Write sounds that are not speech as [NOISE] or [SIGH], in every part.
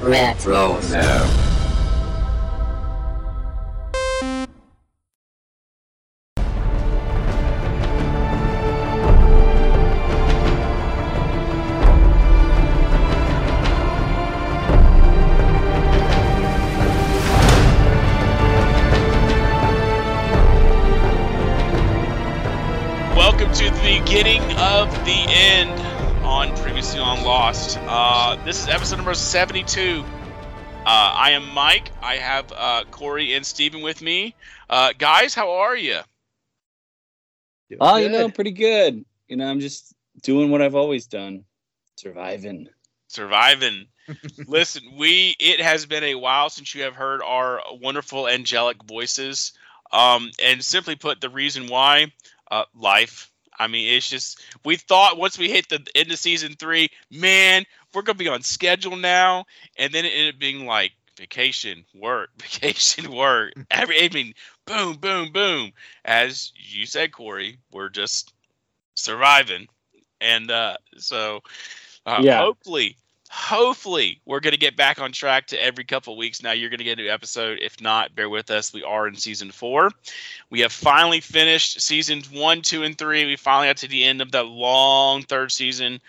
Retro. No. 72. Uh, I am Mike. I have uh, Corey and Steven with me. Uh, guys, how are you? Oh, good. you know, pretty good. You know, I'm just doing what I've always done, surviving. Surviving. [LAUGHS] Listen, we it has been a while since you have heard our wonderful angelic voices. Um, and simply put, the reason why uh, life. I mean, it's just we thought once we hit the end of season three, man, we're gonna be on schedule now, and then it ended up being like vacation, work, [LAUGHS] vacation, work. Every I mean, boom, boom, boom. As you said, Corey, we're just surviving, and uh, so uh, Yeah. hopefully. Hopefully, we're going to get back on track to every couple weeks. Now, you're going to get a new episode. If not, bear with us. We are in season four. We have finally finished seasons one, two, and three. We finally got to the end of that long third season.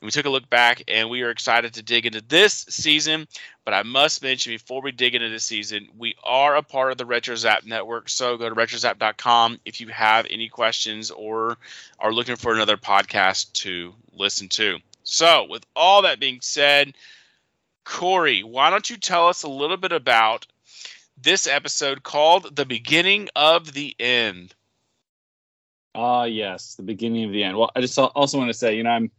And we took a look back, and we are excited to dig into this season. But I must mention before we dig into this season, we are a part of the RetroZap network. So go to retrozap.com if you have any questions or are looking for another podcast to listen to. So, with all that being said, Corey, why don't you tell us a little bit about this episode called The Beginning of the End? Ah, yes, the beginning of the end. Well, I just also want to say, you know, I'm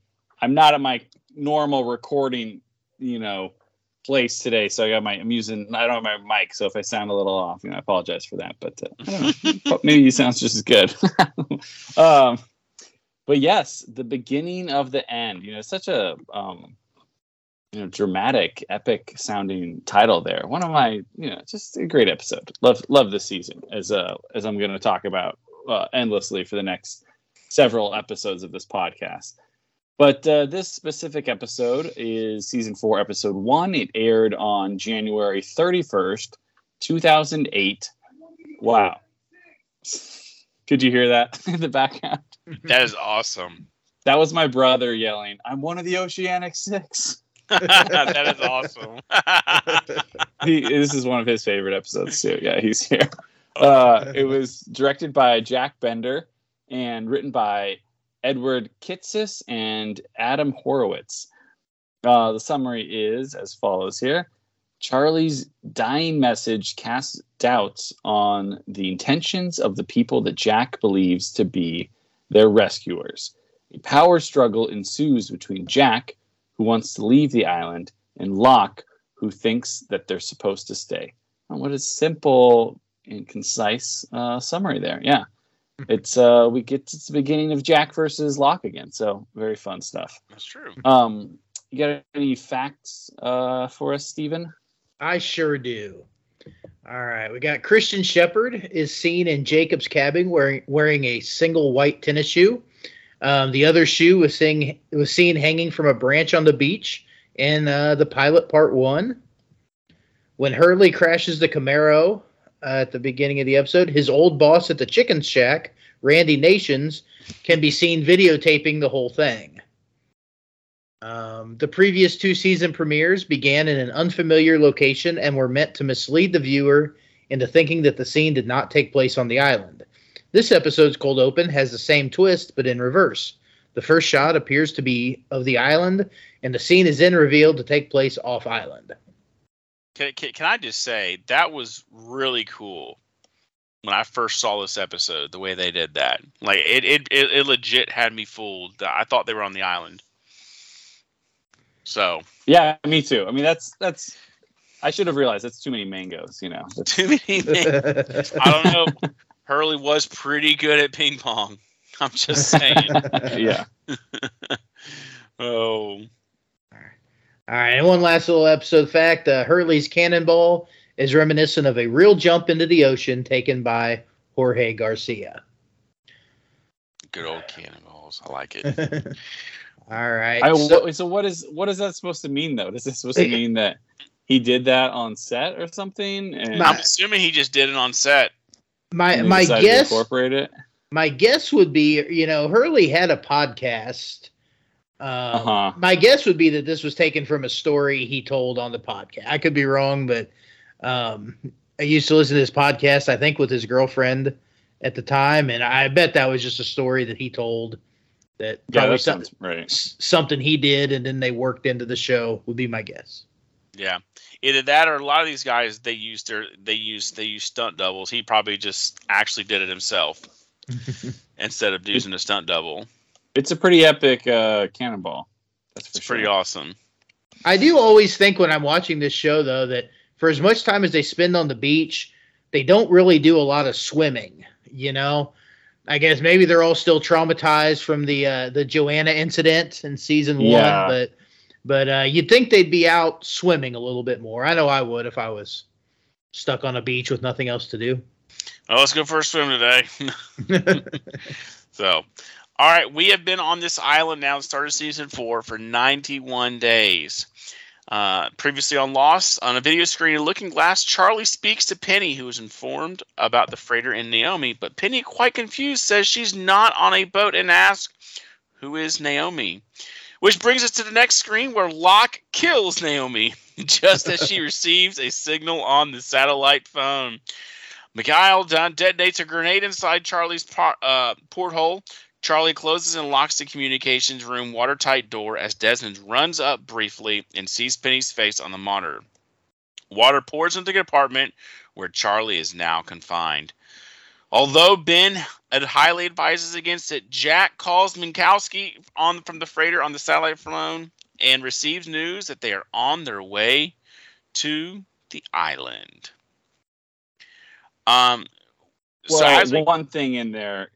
I'm not at my normal recording, you know, place today, so I got my I'm using I don't have my mic, so if I sound a little off, you know, I apologize for that. But uh, I don't know, [LAUGHS] maybe it sounds just as good. [LAUGHS] um, but yes, the beginning of the end. You know, such a um, you know, dramatic, epic sounding title there. One of my, you know, just a great episode. Love, love this season as uh as I'm going to talk about uh, endlessly for the next several episodes of this podcast. But uh, this specific episode is season four, episode one. It aired on January 31st, 2008. Wow. Could you hear that [LAUGHS] in the background? That is awesome. That was my brother yelling, I'm one of the Oceanic Six. [LAUGHS] that is awesome. [LAUGHS] he, this is one of his favorite episodes too. Yeah, he's here. Uh, it was directed by Jack Bender and written by Edward Kitsis and Adam Horowitz. Uh, the summary is as follows here. Charlie's dying message casts doubts on the intentions of the people that Jack believes to be their rescuers. A power struggle ensues between Jack, who wants to leave the island, and Locke, who thinks that they're supposed to stay. What a simple and concise uh, summary there. Yeah, [LAUGHS] it's uh, we get to the beginning of Jack versus Locke again. So very fun stuff. That's true. Um, you got any facts uh, for us, Stephen? I sure do. All right, we got Christian Shepherd is seen in Jacob's cabin wearing wearing a single white tennis shoe. Um, the other shoe was seen was seen hanging from a branch on the beach in uh, the pilot part one. When Hurley crashes the Camaro at the beginning of the episode, his old boss at the Chicken Shack, Randy Nations, can be seen videotaping the whole thing. Um, the previous two season premieres began in an unfamiliar location and were meant to mislead the viewer into thinking that the scene did not take place on the island. This episode's cold open has the same twist, but in reverse. The first shot appears to be of the island, and the scene is then revealed to take place off island. Can, can, can I just say that was really cool when I first saw this episode, the way they did that. Like it, it, it, it legit had me fooled. I thought they were on the island. So Yeah, me too. I mean, that's that's. I should have realized that's too many mangoes. You know. [LAUGHS] Too many. things. [LAUGHS] I don't know. Hurley was pretty good at ping pong. I'm just saying. [LAUGHS] yeah. oh, All right, and one last little episode fact: uh, Hurley's cannonball is reminiscent of a real jump into the ocean taken by Jorge Garcia. good old cannonballs. I like it. [LAUGHS] All right. I, so- so, so what is what is that supposed to mean though? Is this supposed to [LAUGHS] mean that he did that on set or something. And I'm assuming he just did it on set. My my guess incorporate it. my guess would be you know Hurley had a podcast. Um, Uh-huh. My guess would be that this was taken from a story he told on the podcast. I could be wrong, but um, I used to listen to this podcast. I think with his girlfriend at the time, and I bet that was just a story that he told. That Yeah, probably that some- right. s- something he did, and then they worked into the show. Would be my guess. Yeah, either that or a lot of these guys they use their they use they use stunt doubles. He probably just actually did it himself [LAUGHS] instead of using a stunt double. It's a pretty epic uh, cannonball. That's for It's sure. pretty awesome. I do always think when I'm watching this show, though, that for as much time as they spend on the beach, they don't really do a lot of swimming. You know, I guess maybe they're all still traumatized from the uh, the Joanna incident in season Yeah. one, but but uh, you'd think they'd be out swimming a little bit more. I know I would if I was stuck on a beach with nothing else to do. Well, let's go for a swim today. [LAUGHS] [LAUGHS] so, all right, we have been on this island now, started season four for 91 days. Uh, previously on Lost, on a video screen in Looking Glass, Charlie speaks to Penny, who is informed about the freighter and Naomi. But Penny, quite confused, says she's not on a boat and asks, Who is Naomi? Which brings us to the next screen where Locke kills Naomi [LAUGHS] just as she receives a signal on the satellite phone. Mikhail detonates a grenade inside Charlie's uh, porthole. Charlie closes and locks the communications room watertight door as Desmond runs up briefly and sees Penny's face on the monitor. Water pours into the apartment where Charlie is now confined. Although Ben highly advises against it, Jack calls Minkowski on from the freighter on the satellite phone and receives news that they are on their way to the island. Um, so Well, we, one thing in there,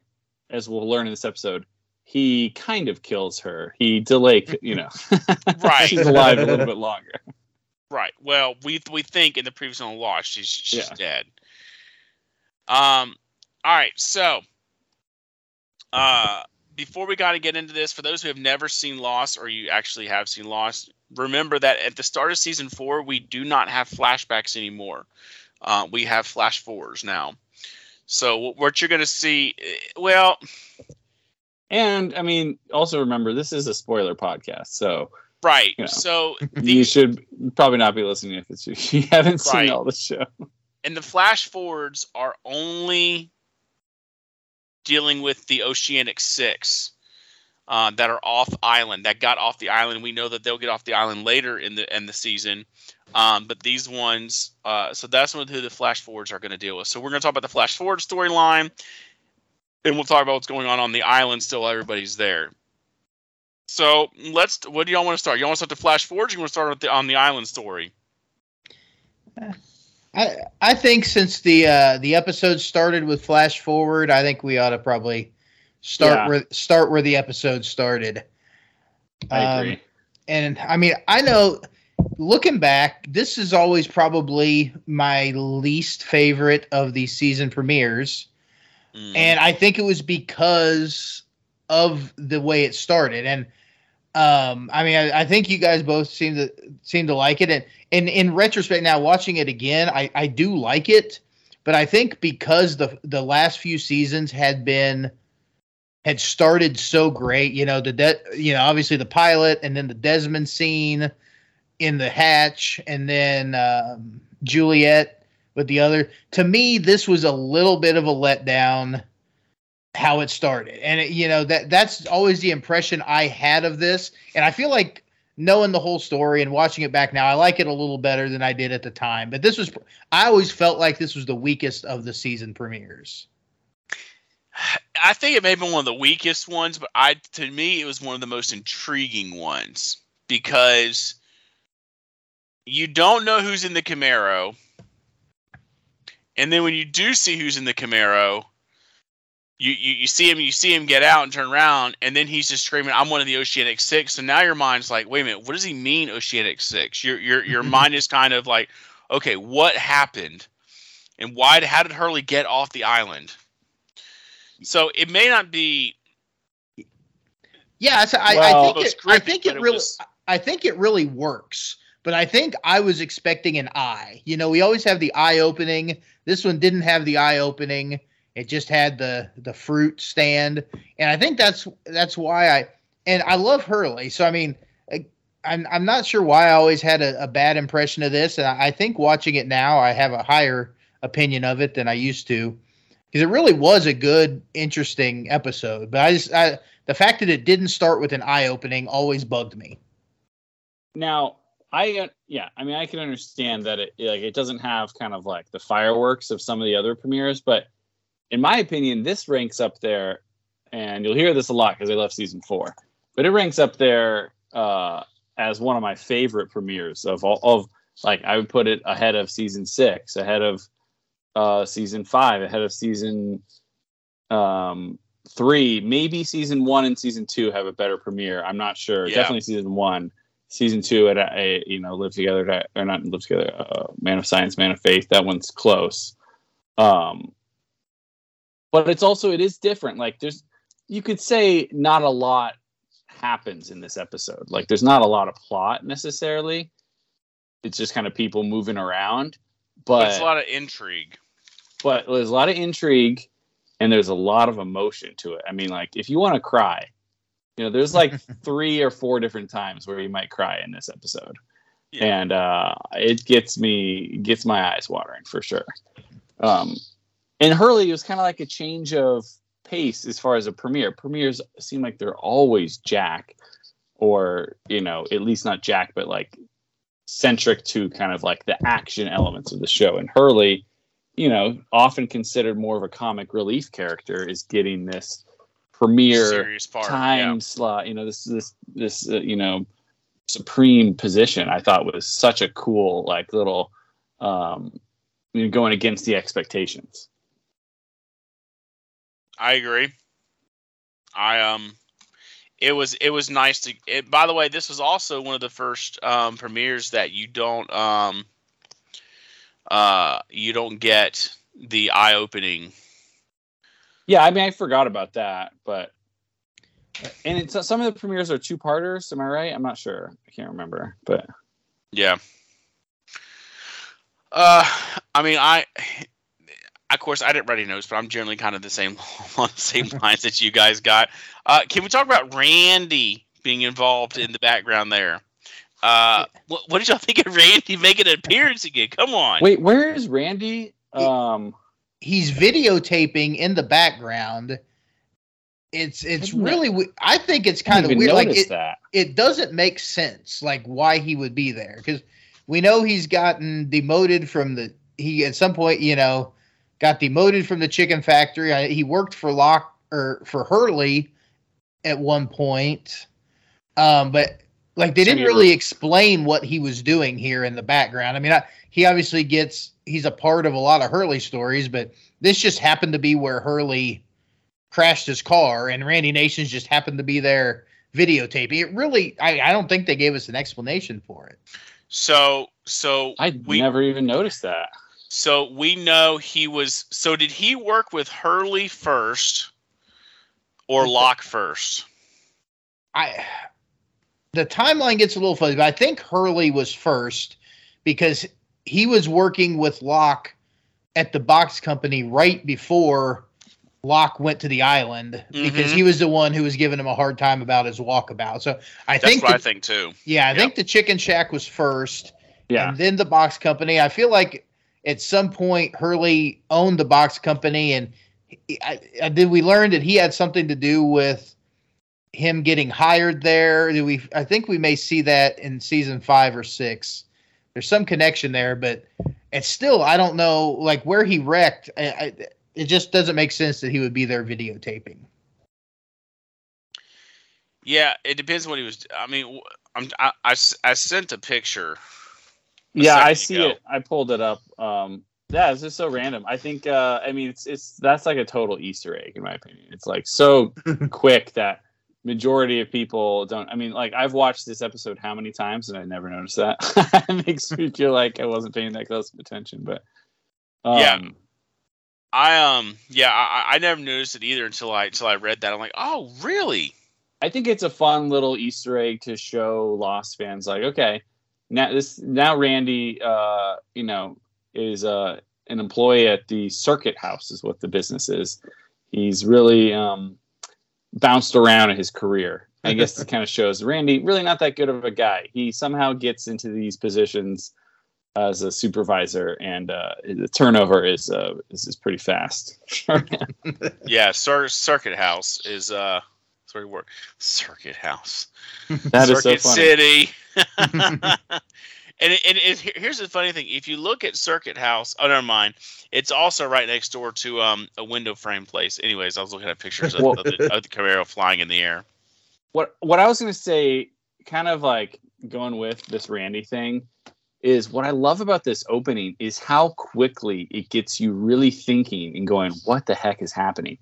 as we'll learn in this episode, he kind of kills her. He delay, you know, [LAUGHS] Right. [LAUGHS] She's alive a little bit longer. Right. Well, we we think in the previous one lost, she's she's Yeah. dead. Um. All right. So, uh, before we got to get into this, for those who have never seen Lost or you actually have seen Lost, remember that at the start of season four, we do not have flashbacks anymore. Uh, we have flash forwards now. So what you're going to see, eh, well, And I mean, also remember this is a spoiler podcast, so right. Yeah. So [LAUGHS] you should probably not be listening if it's if [LAUGHS] you haven't seen Right. all the show. and the flash forwards are only dealing with the Oceanic Six uh, that are off island that got off the island. We know that they'll get off the island later in the in the season, um, but these ones, uh, so that's who the flash forwards are going to deal with. So we're going to talk about the flash forward storyline, and we'll talk about what's going on on the island still everybody's there. So let's. What do y'all want to start? Y'all want to start the flash forwards? Or you want to start with the, on the island story? I I think since the uh, the episode started with flash forward, I think we ought to probably start Yeah. where start where the episode started. I Um, agree. and I mean, I know looking back, this is always probably my least favorite of the season premieres. Mm. And I think it was because of the way it started. And um, I mean, I, I think you guys both seem to seem to like it. And, and in retrospect, now watching it again, I, I do like it. But I think because the the last few seasons had been had started so great, you know, the de- you know, obviously the pilot and then the Desmond scene in the hatch and then um, Juliet with the other. To me, this was a little bit of a letdown how it started. And it, you know, that that's always the impression I had of this. And I feel like knowing the whole story and watching it back now, I like it a little better than I did at the time. But this was I always felt like this was the weakest of the season premieres. I think it may have been one of the weakest ones, but I to me it was one of the most intriguing ones because you don't know who's in the Camaro. And then when you do see who's in the Camaro, you, you, you see him you see him get out and turn around and then he's just screaming, I'm one of the Oceanic Six. So now your mind's like, wait a minute, what does he mean Oceanic Six? Your your your mm-hmm. mind is kind of like, okay, what happened? And why how did Hurley get off the island? So it may not be Yeah, so I, Well- I think it, I think it it really was- I think it really works but I think I was expecting an eye. You know, we always have the eye opening. This one didn't have the eye opening. It just had the the fruit stand, and I think that's that's why I and I love Hurley. So I mean, I'm I'm not sure why I always had a, a bad impression of this, and I, I think watching it now, I have a higher opinion of it than I used to, because it really was a good, interesting episode. But I just I, the fact that it didn't start with an eye opening always bugged me. Now, I uh, yeah, I mean, I can understand that it like it doesn't have kind of like the fireworks of some of the other premieres, but in my opinion, this ranks up there, and you'll hear this a lot because I left season four, but it ranks up there uh, as one of my favorite premieres of all of like I would put it ahead of season six, ahead of uh, season five, ahead of season um, three, maybe season one and season two have a better premiere. I'm not sure. Yeah. Definitely season one. Season two, at a, you know, live together to, or not live together. Uh, Man of Science, Man of Faith. That one's close. Um, but it's also it is different. Like there's, you could say not a lot happens in this episode. Like there's not a lot of plot necessarily. It's just kind of people moving around. But But it's a lot of intrigue. But there's a lot of intrigue and there's a lot of emotion to it. I mean, like if you want to cry, you know, there's like [LAUGHS] three or four different times where you might cry in this episode. Yeah. And uh, it gets me gets my eyes watering for sure. Um, and Hurley was kind of like a change of pace as far as a premiere. Premieres seem like they're always Jack, or you know, at least not Jack, but like centric to kind of like the action elements of the show. And Hurley, you know, often considered more of a comic relief character, is getting this premiere Serious part. time slot. You know, this this this uh, you know supreme position. I thought was such a cool like little um, you know, going against the expectations. I agree. I um it was it was nice to it, by the way, this was also one of the first um premieres that you don't um uh you don't get the eye opening Yeah, I mean, I forgot about that, but and it's some of the premieres are two parters. Am I right? I'm not sure. I can't remember, but Yeah. Uh, I mean, I, of course, I didn't write any notes, but I'm generally kind of the same [LAUGHS] on the same [LAUGHS] lines that you guys got. Uh, can we talk about Randy being involved in the background there? Uh, what, what did y'all think of Randy making an appearance again? Come on. wait, where is Randy? Um, He's videotaping in the background. It's it's didn't- really we- I think it's kind of weird. Like it, that. it doesn't make sense like why he would be there because we know he's gotten demoted from the he at some point you know got demoted from the chicken factory I, he worked for Locke or for Hurley at one point um but like they didn't really explain what he was doing here in the background i mean I, he obviously gets he's a part of a lot of Hurley stories but this just happened to be where Hurley crashed his car and Randy Nations just happened to be there videotaping. It really, I, I don't think they gave us an explanation for it. So, so I we never even noticed that. so we know he was. So did he work with Hurley first, or Locke first? I the timeline gets a little fuzzy, but I think Hurley was first because he was working with Locke at the box company right before Locke went to the island because Mhm. he was the one who was giving him a hard time about his walkabout. So I That's think what the- I think too. yeah, I Yep. think the Chicken Shack was first. Yeah, and then the box company. I feel like at some point Hurley owned the box company, and he- I, I, did we learn that he had something to do with him getting hired there? Do we? I think we may see that in season five or six. There's some connection there, but it's still I don't know like where he wrecked. I, I, it just doesn't make sense that he would be there videotaping. Yeah, it depends what he was. I mean, w- I'm, I, I s- I sent a picture. yeah, I see ago. it. I pulled it up. Um, yeah, it's just so random. I think. Uh, I mean, it's it's that's like a total Easter egg in my opinion. It's like so [LAUGHS] quick that majority of people don't. I mean, like I've watched this episode how many times and I never noticed that. [LAUGHS] it makes me feel like I wasn't paying that close of attention. But um, Yeah. I um yeah I, I never noticed it either until I until I read that. I'm like, oh really? I think it's a fun little Easter egg to show Lost fans, like, okay, now this now Randy, uh, you know, is uh, an employee at the Circuit House, is what the business is. He's really um, bounced around in his career. I guess [LAUGHS] it kind of shows Randy really not that good of a guy. He somehow gets into these positions as a supervisor, and uh, the turnover is, uh, is is pretty fast. [LAUGHS] yeah, Cir- Circuit House is uh, sorry word Circuit House. That is Circuit so funny. City. [LAUGHS] and it, here's the funny thing: if you look at Circuit House, oh never mind, it's also right next door to um, a window frame place. Anyways, I was looking at pictures of, Well- of, the, of the Camaro [LAUGHS] flying in the air. what what I was gonna say, kind of like going with this Randy thing, is what I love about this opening is how quickly it gets you really thinking and going, what the heck is happening?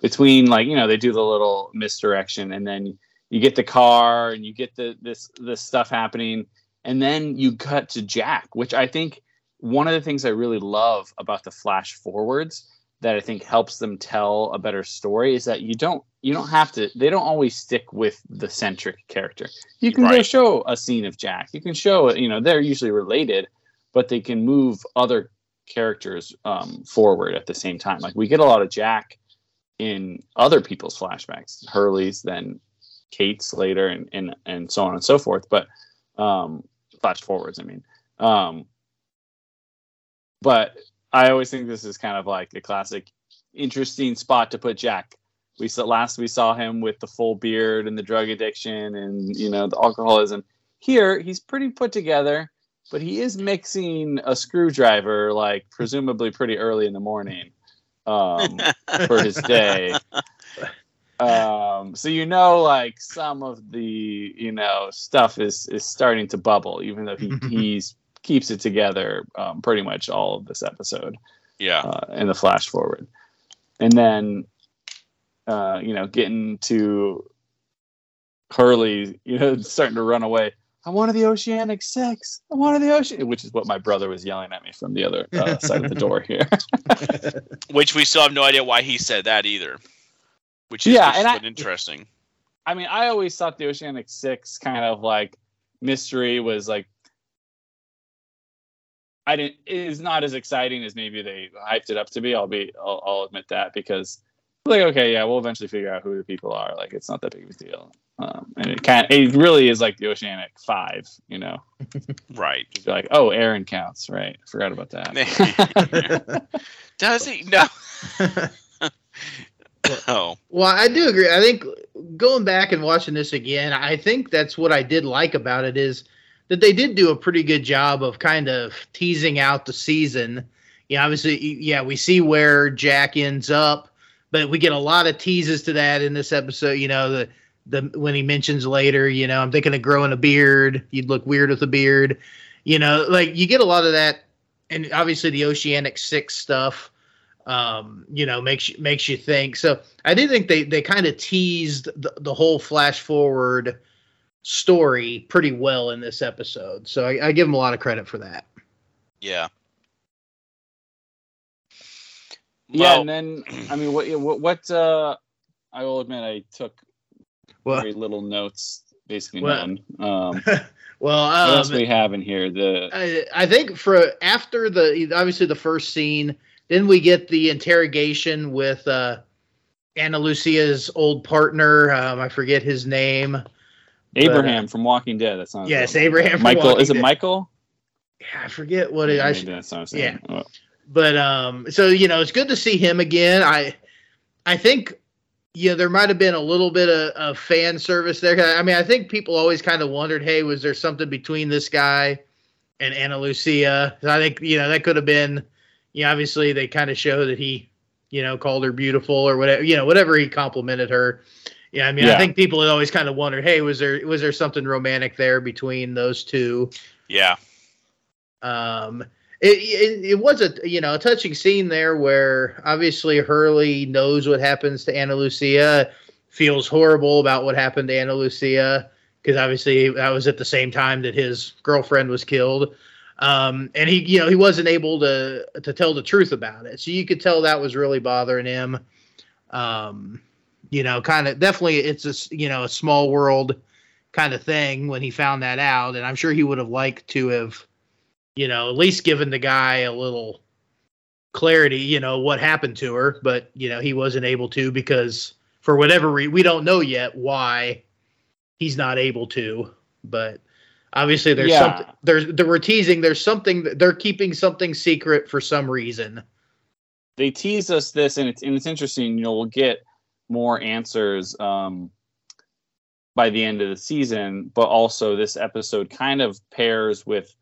Between like you know they do the little misdirection and then you get the car and you get the this this stuff happening and then you cut to Jack, which I think one of the things I really love about the flash forwards that I think helps them tell a better story is that you don't you don't have to they don't always stick with the centric character. You can go show a scene of Jack. You can show you know they're usually related, but they can move other characters um, forward at the same time. Like we get a lot of Jack in other people's flashbacks, Hurley's, then Kate's later, and and and so on and so forth. But um, flash forwards, I mean. Um, but I always think this is kind of like a classic, interesting spot to put Jack. We saw last we saw him with the full beard and the drug addiction and you know the alcoholism. Here he's pretty put together, but he is mixing a screwdriver like presumably pretty early in the morning um, for his day. [LAUGHS] Um, so you know, like some of the you know stuff is is starting to bubble, even though he [LAUGHS] he's keeps it together um, pretty much all of this episode Yeah, uh, in the flash forward, and then uh, you know getting to Hurley, you know, [LAUGHS] starting to run away. I wanted the Oceanic Six. I wanted the ocean, which is what my brother was yelling at me from the other uh, side of the door here. [LAUGHS] which we still have no idea why he said that either. Which is, Yeah, which and I- interesting. I mean, I always thought the Oceanic Six kind of like mystery was like I didn't it is not as exciting as maybe they hyped it up to be. I'll be I'll, I'll admit that because like okay, yeah, we'll eventually figure out who the people are. Like it's not that big of a deal. Um, and it kind it really is like the Oceanic Five, you know. [LAUGHS] Right. You're like, oh, Aaron counts, right? Forgot about that. [LAUGHS] Does he? No. [LAUGHS] [LAUGHS] oh, Well, I do agree. I think going back and watching this again, I think that's what I did like about it is that they did do a pretty good job of kind of teasing out the season. Yeah, obviously, yeah, we see where Jack ends up, but we get a lot of teases to that in this episode. You know, the the when he mentions later, you know, I'm thinking of growing a beard. You'd look weird with a beard. You know, like you get a lot of that, and obviously the Oceanic Six stuff um, you know, makes you makes you think. So I do think they they kind of teased the, the whole flash forward story pretty well in this episode. So I, I give them a lot of credit for that. yeah. yeah, and then I mean, what what, what uh, I will admit, I took Well, very little notes, basically Well- none. Um, [LAUGHS] well, what else um, we have in here? The I, I think for after the obviously the first scene, then we get the interrogation with uh, Ana Lucia's old partner. Um, I forget his name. Abraham from Walking Dead. That's not. Yes. Abraham from Michael. Is it Dead. Michael? Yeah, I forget what it. I, Maybe that's I'm saying. Oh, but um so you know it's good to see him again i i think you know there might have been a little bit of, of fan service there i mean i think people always kind of wondered hey was there something between this guy and ana lucia i think you know that could have been you know obviously they kind of show that he you know called her beautiful or whatever you know whatever he complimented her yeah i mean i think people had always kind of wondered hey was there was there something romantic there between those two yeah. um, it, it it was a you know a touching scene there where obviously Hurley knows what happens to Ana Lucia, feels horrible about what happened to Ana Lucia because obviously that was at the same time that his girlfriend was killed. Um, and he you know he wasn't able to to tell the truth about it, so you could tell that was really bothering him. Um, you know, kind of definitely it's a you know a small world kind of thing when he found that out, and I'm sure he would have liked to have, you know, at least given the guy a little clarity, you know, what happened to her, but you know, he wasn't able to because for whatever reason, we don't know yet why he's not able to, but obviously there's Yeah. something there's they were teasing there's something they're keeping something secret for some reason. they tease us this, and it's and it's interesting. You know, we'll get more answers um, by the end of the season, but also this episode kind of pairs with.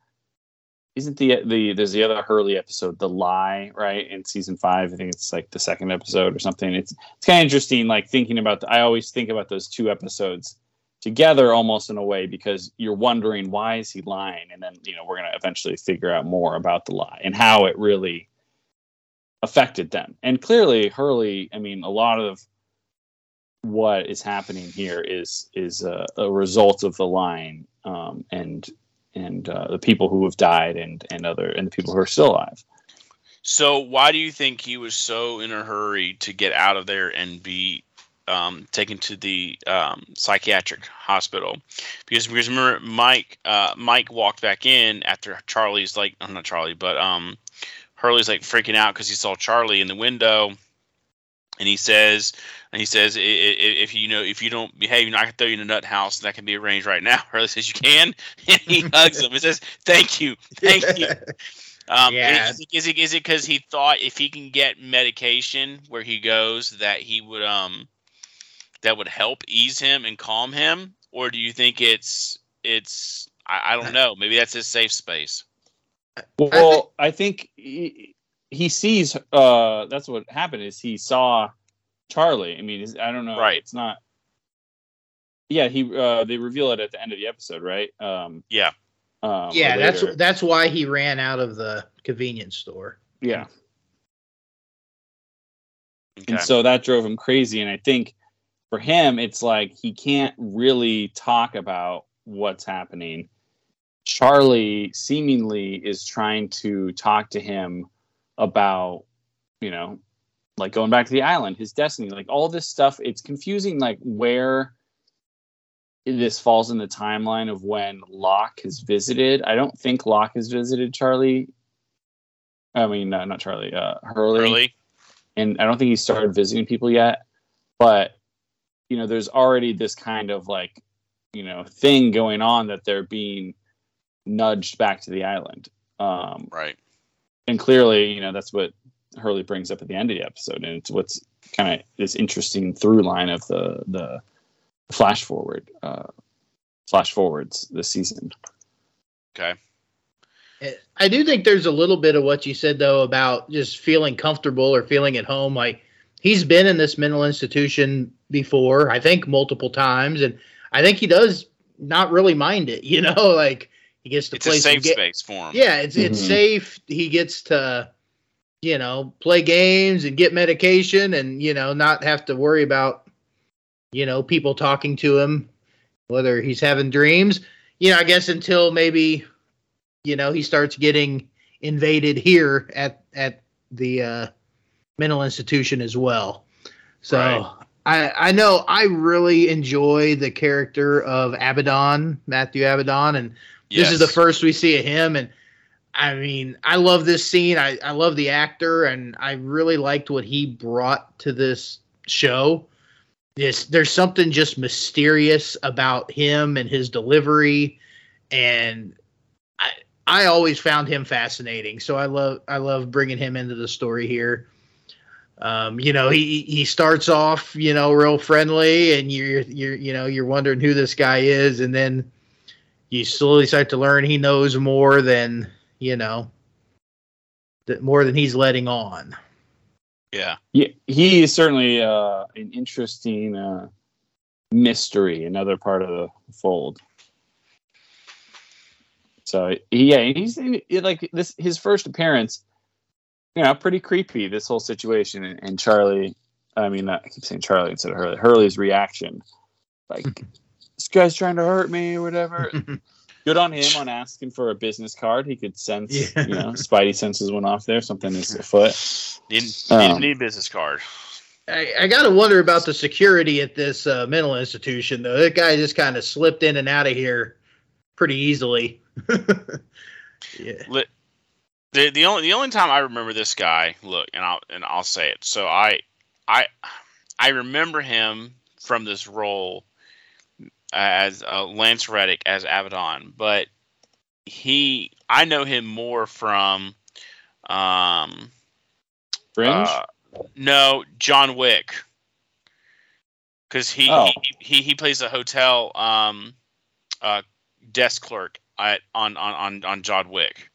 Isn't the the there's the other Hurley episode, the lie, right? In season five, I think it's like the second episode or something. It's it's kind of interesting, like thinking about. The, I always think about those two episodes together, almost in a way, because you're wondering why is he lying, and then you know we're gonna eventually figure out more about the lie and how it really affected them. And clearly, Hurley, I mean, a lot of what is happening here is is a, a result of the line um, and and uh, the people who have died and and other and the people who are still alive. So why do you think he was so in a hurry to get out of there and be um, taken to the um, psychiatric hospital? Because because remember Mike uh, Mike walked back in after Charlie's like I'm not Charlie but um Hurley's like freaking out because he saw Charlie in the window, and he says and he says "I- I- I- if you know if you don't behave, you know, I can throw you in a nut house. That can be arranged right now. [LAUGHS] Hurley says you can, [LAUGHS] and he [LAUGHS] hugs him. He says thank you, thank you. Um, Yeah. Is, it- is it is it because he thought if he can get medication where he goes that he would um that would help ease him and calm him, or do you think it's it's I, I don't know maybe that's his safe space. Well, I think he, he sees. Uh, that's what happened. Is he saw Charlie? I mean, I don't know. Right. It's not. Yeah, he. Uh, they reveal it at the end of the episode, right? Um, Yeah. Um, yeah, that's that's why he ran out of the convenience store. yeah. Okay. And so that drove him crazy. And I think for him, it's like he can't really talk about what's happening. Charlie seemingly is trying to talk to him about, you know, like going back to the island, his destiny, like all this stuff. It's confusing, like where this falls in the timeline of when Locke has visited. I don't think Locke has visited Charlie. I mean, uh, not Charlie, uh, Hurley Hurley. and I don't think he started visiting people yet. But you know, there's already this kind of like you know thing going on that they're being nudged back to the island. Um, Right. and clearly, you know, that's what Hurley brings up at the end of the episode, and it's what's kind of this interesting through line of the the flash forward, uh, flash forwards this season. Okay. I do think there's a little bit of what you said though about just feeling comfortable or feeling at home. Like he's been in this mental institution before, I think multiple times, and I think he does not really mind it. You know, [LAUGHS] like he gets to It's a play some safe ga- space for him. Yeah, it's it's Mhm. safe. He gets to, you know, play games and get medication, and you know, not have to worry about, you know, people talking to him, whether he's having dreams. You know, I guess until maybe, you know, he starts getting invaded here at at the uh, mental institution as well. So. Right. I, I know I really enjoy the character of Abaddon, Matthew Abaddon, and this is the first we see of him and i mean i love this scene I, I love the actor and i really liked what he brought to this show this there's something just mysterious about him and his delivery and i i always found him fascinating so i love i love bringing him into the story here um, you know, he he starts off, you know, real friendly, and you're you're you know you're wondering who this guy is, and then you slowly start to learn he knows more than you know that more than he's letting on Yeah. Yeah, he is certainly uh, an interesting uh, mystery, another part of the fold. So yeah, he's like this. His first appearance, you know, pretty creepy. This whole situation, and, and Charlie. I mean, I keep saying Charlie instead of Hurley. Hurley's reaction, like [LAUGHS] this guy's trying to hurt me or whatever. [LAUGHS] Good on him on asking for a business card. He could sense, Yeah. you know, Spidey senses went off there. Something is afoot. Didn't, Um, didn't need a business card. I, I got to wonder about the security at this uh, mental institution, though. That guy just kind of slipped in and out of here pretty easily. [LAUGHS] yeah. The the only the only time I remember this guy, look, and I'll and I'll say it. So I I I remember him from this role as uh, Lance Reddick as Abaddon, but he I know him more from um Fringe. uh, no John Wick because he, Oh. he he he plays a hotel um uh desk clerk at on on on on John Wick.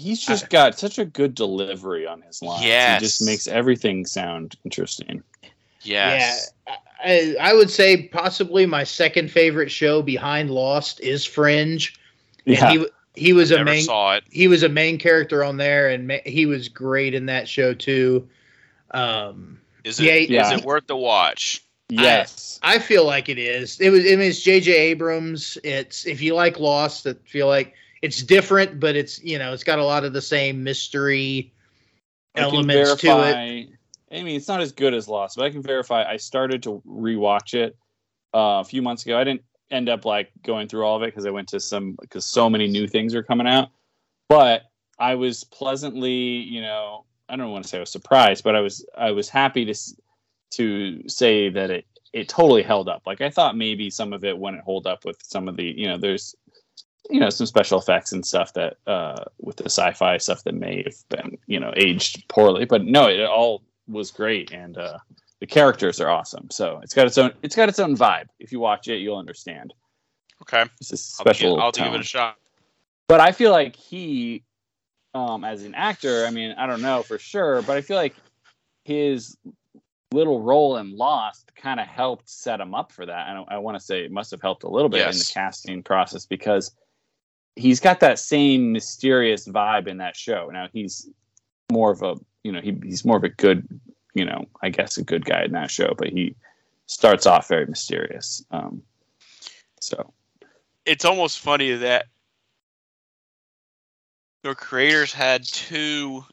He's just got such a good delivery on his lines. Yes. He just makes everything sound interesting. Yes. Yeah, I, I would say possibly my second favorite show behind Lost is Fringe. And Yeah. he he was a main saw it. he was a main character on there, and ma- he was great in that show too. Um, Is it Yeah, is it worth the watch? yes. I feel like it is. It was. I mean, it's J.J. Abrams. It's if you like Lost, I feel like it's different, but it's you know it's got a lot of the same mystery I elements to it. I mean, it's not as good as Lost, but I can verify. I started to rewatch it uh, a few months ago. I didn't end up like going through all of it because I went to some because so many new things are coming out. But I was pleasantly, you know, I don't want to say I was surprised, but I was I was happy to s- to say that it it totally held up. Like I thought maybe some of it wouldn't hold up with some of the, you know, there's you know some special effects and stuff that uh with the sci-fi stuff that may have been you know aged poorly but no it all was great and uh the characters are awesome. So it's got its own it's got its own vibe. If you watch it you'll understand. Okay. it's a I'll, special give, I'll give it a shot. but i feel like he um as an actor i mean i don't know for sure but i feel like his little role in lost kind of helped set him up for that. And i, I want to say it must have helped a little bit in the casting process because he's got that same mysterious vibe in that show. Now he's more of a you know he, he's more of a good you know i guess a good guy in that show but he starts off very mysterious. Um so. It's almost funny that the creators had two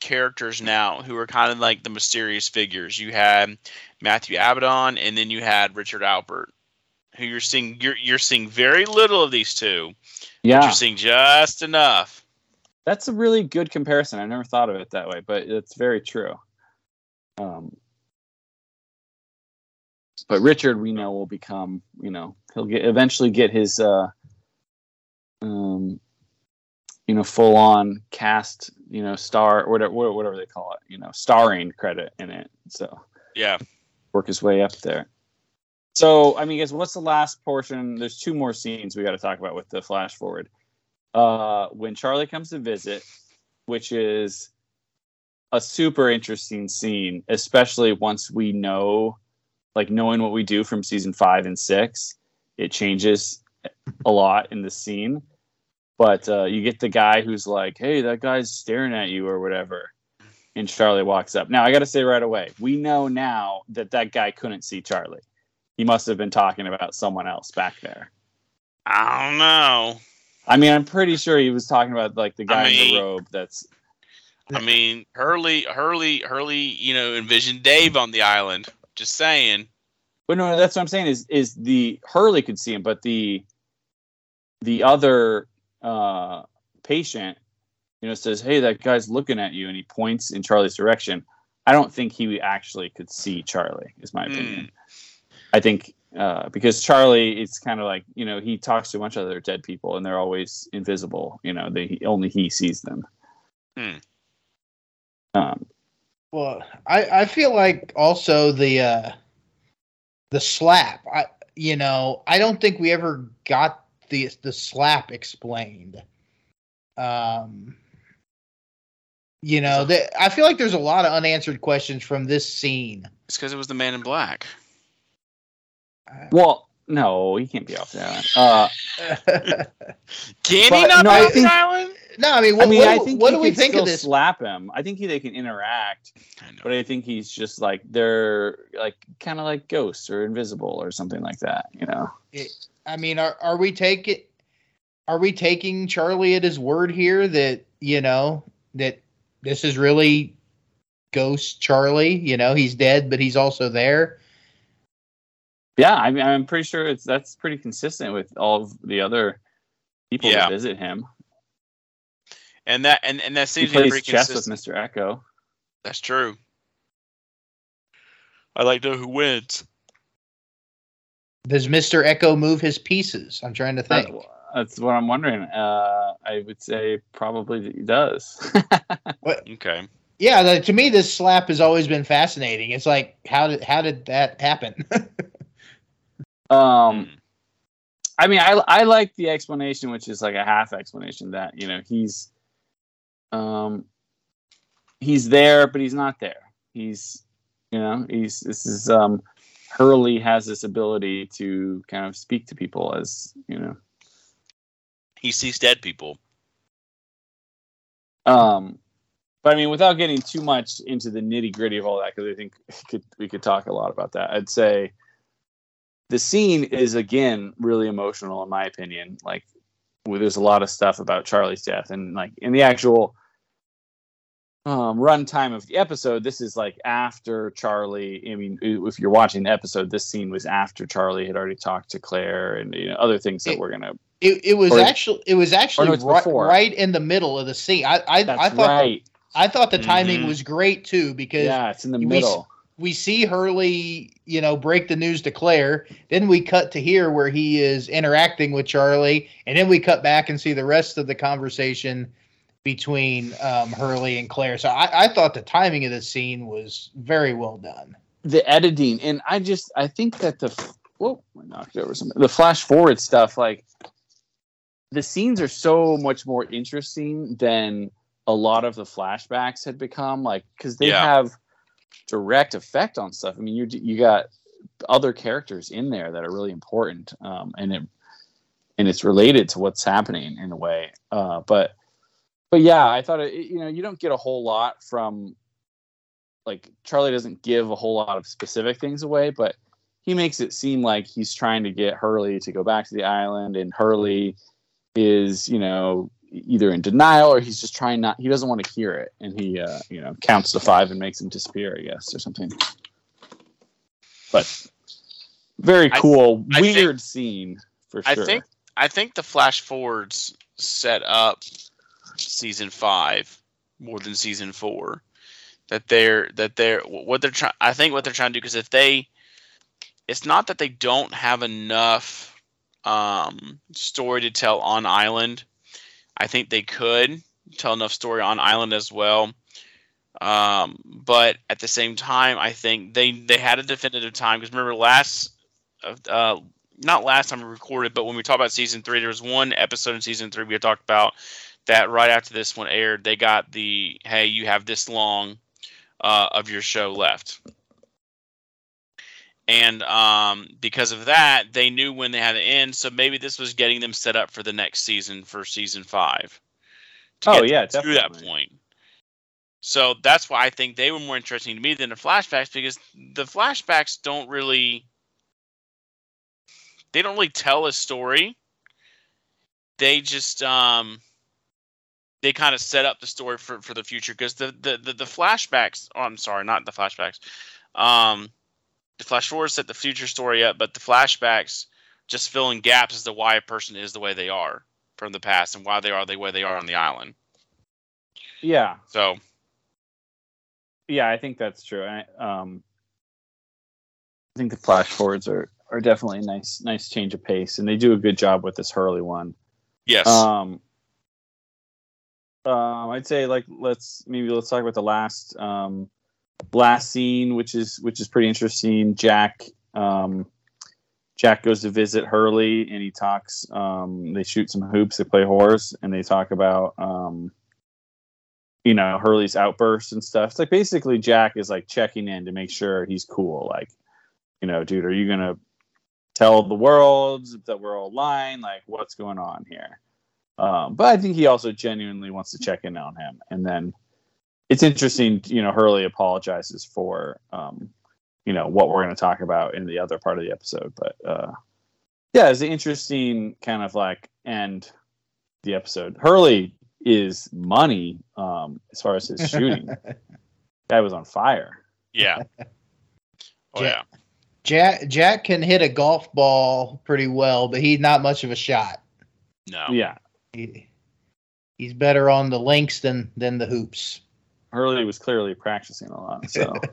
characters now who are kind of like the mysterious figures. You had Matthew Abaddon, and then you had Richard Alpert, who you're seeing. You're you're seeing very little of these two. Yeah you're seeing just enough. That's a really good comparison. I never thought of it that way, but it's very true. Um, but Richard, we know, will become, you know, he'll get eventually get his, uh, um, you know, full on cast, you know, star or whatever, whatever they call it, you know, starring credit in it. So Yeah. work his way up there. So, I mean, guys, what's the last portion? There's two more scenes we got to talk about with the flash forward. Uh, when Charlie comes to visit, which is a super interesting scene, especially once we know, like, knowing what we do from season five and six, it changes a lot in the scene. But uh, you get the guy who's like, hey, that guy's staring at you or whatever and Charlie walks up. Now I got to say right away, we know now that that guy couldn't see Charlie. He must have been talking about someone else back there. I don't know. I mean, I'm pretty sure he was talking about like the guy in mean- the robe. That's I mean, Hurley, Hurley, Hurley. You know, envisioned Dave on the island. Just saying. but no, that's what I'm saying is is the Hurley could see him, but the the other uh, patient, you know, says, "Hey, that guy's looking at you," and he points in Charlie's direction. I don't think he actually could see Charlie. Is my Hmm. opinion. I think uh, because Charlie, it's kind of like you know he talks to a bunch of other dead people and they're always invisible. You know, they only he sees them. Hmm. Um, Well, I, I feel like also the uh, the slap. I you know I don't think we ever got the the slap explained. Um, you know that I feel like there's a lot of unanswered questions from this scene. It's because it was the Man in Black. Well, no, he can't be off the island. Uh, [LAUGHS] Can he not no, be I on think- the island? no, I mean, what, I mean, what, I do- think what do we could think still of this? Slap him. I think he, they can interact, I but I think he's just like they're like kind of like ghosts or invisible or something like that. You know. I mean, are are we taking are we taking Charlie at his word here that you know that this is really ghost Charlie. You know, he's dead, but he's also there. Yeah, I mean, I'm pretty sure it's that's pretty consistent with all of the other people Yeah. that visit him. And that and, and that seems to be plays pretty chess with. Mr. Eko. That's true. I like to know who wins. Does Mister Eko move his pieces? I'm trying to think. that's what I'm wondering. Uh, I would say probably he does. [LAUGHS] Okay. Yeah, the, to me, this slap has always been fascinating. It's like, how did how did that happen? [LAUGHS] um, Hmm. I mean, I I like the explanation, which is like a half explanation that you know he's, um, he's there, but he's not there. He's, you know, he's this is um, Hurley has this ability to kind of speak to people as you know, He sees dead people. um, but I mean, without getting too much into the nitty gritty of all that, because I think we could we could talk a lot about that. I'd say the scene is again really emotional in my opinion. Like, there's a lot of stuff about Charlie's death, and like in the actual um, runtime of the episode, this is like after Charlie. I mean, if you're watching the episode, this scene was after Charlie had already talked to Claire and you know other things that It- we're gonna. it, it was Or- actually it was actually no, right, right in the middle of the scene. I I, I thought right. I thought the timing Mhm. was great too because Yeah, it's in the we- middle. We see Hurley, you know, break the news to Claire. Then we cut to here where he is interacting with Charlie, and then we cut back and see the rest of the conversation between um, Hurley and Claire. So I, I thought the timing of the scene was very well done. the editing and i just i think that the whoa i knocked over something the flash forward stuff like the scenes are so much more interesting than a lot of the flashbacks had become like because they Yeah. have direct effect on stuff. I mean you you got other characters in there that are really important um, and it and it's related to what's happening in a way. Uh, but but yeah i thought it, you know you don't get a whole lot from like Charlie doesn't give a whole lot of specific things away, but he makes it seem like he's trying to get Hurley to go back to the island, and Hurley is, you know, either in denial or he's just trying not. He doesn't want to hear it, and he, uh, you know, counts to five and makes him disappear, I guess, or something. But very cool, I think- weird scene for sure I think I think the flash forwards set up season five more than season four. That they're that they're what they're trying. I think what they're trying to do because if they, it's not that they don't have enough um, story to tell on island. I think they could tell enough story on island as well. Um, but at the same time, I think they they had a definitive time because remember last uh, not last time we recorded, but when we talked about season three, there was one episode in season three we had talked about that right after this one aired, they got the hey, you have this long uh, of your show left. And um, because of that, they knew when they had to end. So maybe this was getting them set up for the next season for season five. Oh, yeah, to that point. So that's why I think they were more interesting to me than the flashbacks because the flashbacks don't really they don't really tell a story. They just um they kind of set up the story for, for the future because the, the, the, the flashbacks oh, I'm sorry, not the flashbacks. Um the flash forward set the future story up, but the flashbacks just fill in gaps as to why a person is the way they are from the past and why they are the way they are on the island. yeah, So yeah, I think that's true. I, um, I think the flash forwards are are definitely a nice nice change of pace, and they do a good job with this Hurley one. yes. Um, um, I'd say like let's maybe let's talk about the last um, last scene, which is which is pretty interesting. Jack um, Jack goes to visit Hurley, and he talks. Um, they shoot some hoops, they play horse, and they talk about um, you know Hurley's outbursts and stuff. It's like basically Jack is like checking in to make sure he's cool. Like, you know, dude, are you gonna tell the world that we're all lying? Like, what's going on here? Um, but I think he also genuinely wants to check in on him. And then it's interesting, you know, Hurley apologizes for, um, you know, what we're going to talk about in the other part of the episode. But uh, yeah, it's an interesting kind of like end the episode. Hurley is money um, as far as his [LAUGHS] shooting. Guy was on fire. Yeah. [LAUGHS] Oh yeah. Jack Jack can hit a golf ball pretty well, but he's not much of a shot. No. Yeah. He, he's better on the links than than the hoops. Hurley was clearly practicing a lot. So [LAUGHS]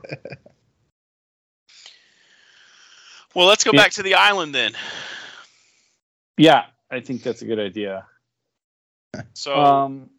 Well, let's go Yeah. back to the island then. yeah, I think that's a good idea. So Um,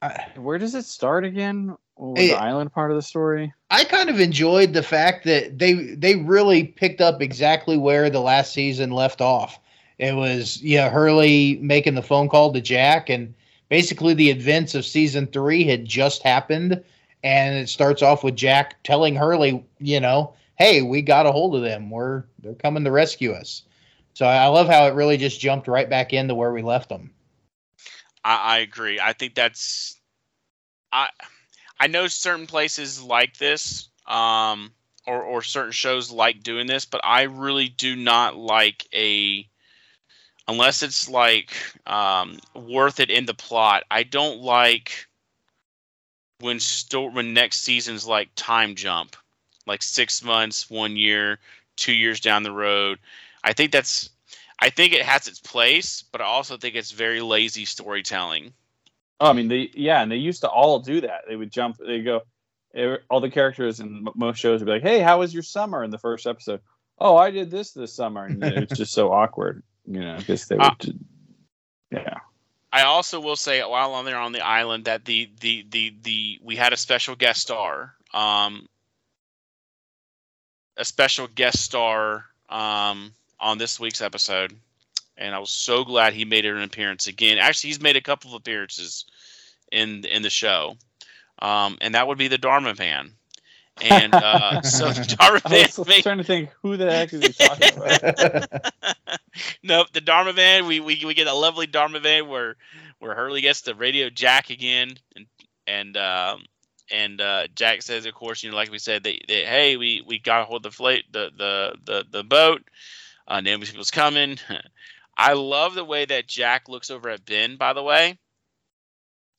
I, where does it start again? What was Hey. the island part of the story? I kind of enjoyed the fact that they they really picked up exactly where the last season left off. It was yeah Hurley making the phone call to Jack, and basically the events of season three had just happened, and it starts off with Jack telling Hurley, you know, hey, we got a hold of them. We're they're coming to rescue us. So I love how it really just jumped right back into where we left them. I, I agree. I think that's I I know certain places like this, um, or or certain shows like doing this, but I really do not like a unless it's like um, worth it in the plot. I don't like when sto- when next season's like time jump, like six months, one year, two years down the road. I think that's I think it has its place, but I also think it's very lazy storytelling. Oh, I mean, they yeah, and they used to all do that. They would jump. They go. eh, All the characters in most shows would be like, "Hey, how was your summer?" In the first episode, "Oh, I did this this summer," and it's just so awkward, you know, because they would. Uh, yeah. I also will say while on there on the island that the the the the we had a special guest star, um, a special guest star um, on this week's episode, and I was so glad he made an appearance again. Actually, he's made a couple of appearances in in the show, um, and that would be the Dharma Man. And uh, [LAUGHS] so the Dharma I Man was made, trying to think who the heck is he talking about? [LAUGHS] nope, the Dharma van. We, we we get a lovely Dharma van where where Hurley gets the radio Jack again, and and um, and uh, Jack says, of course, you know, like we said, that, that hey, we we got to hold the flight, the the the the boat. Uh, Naomi people's coming. [LAUGHS] I love the way that Jack looks over at Ben, by the way,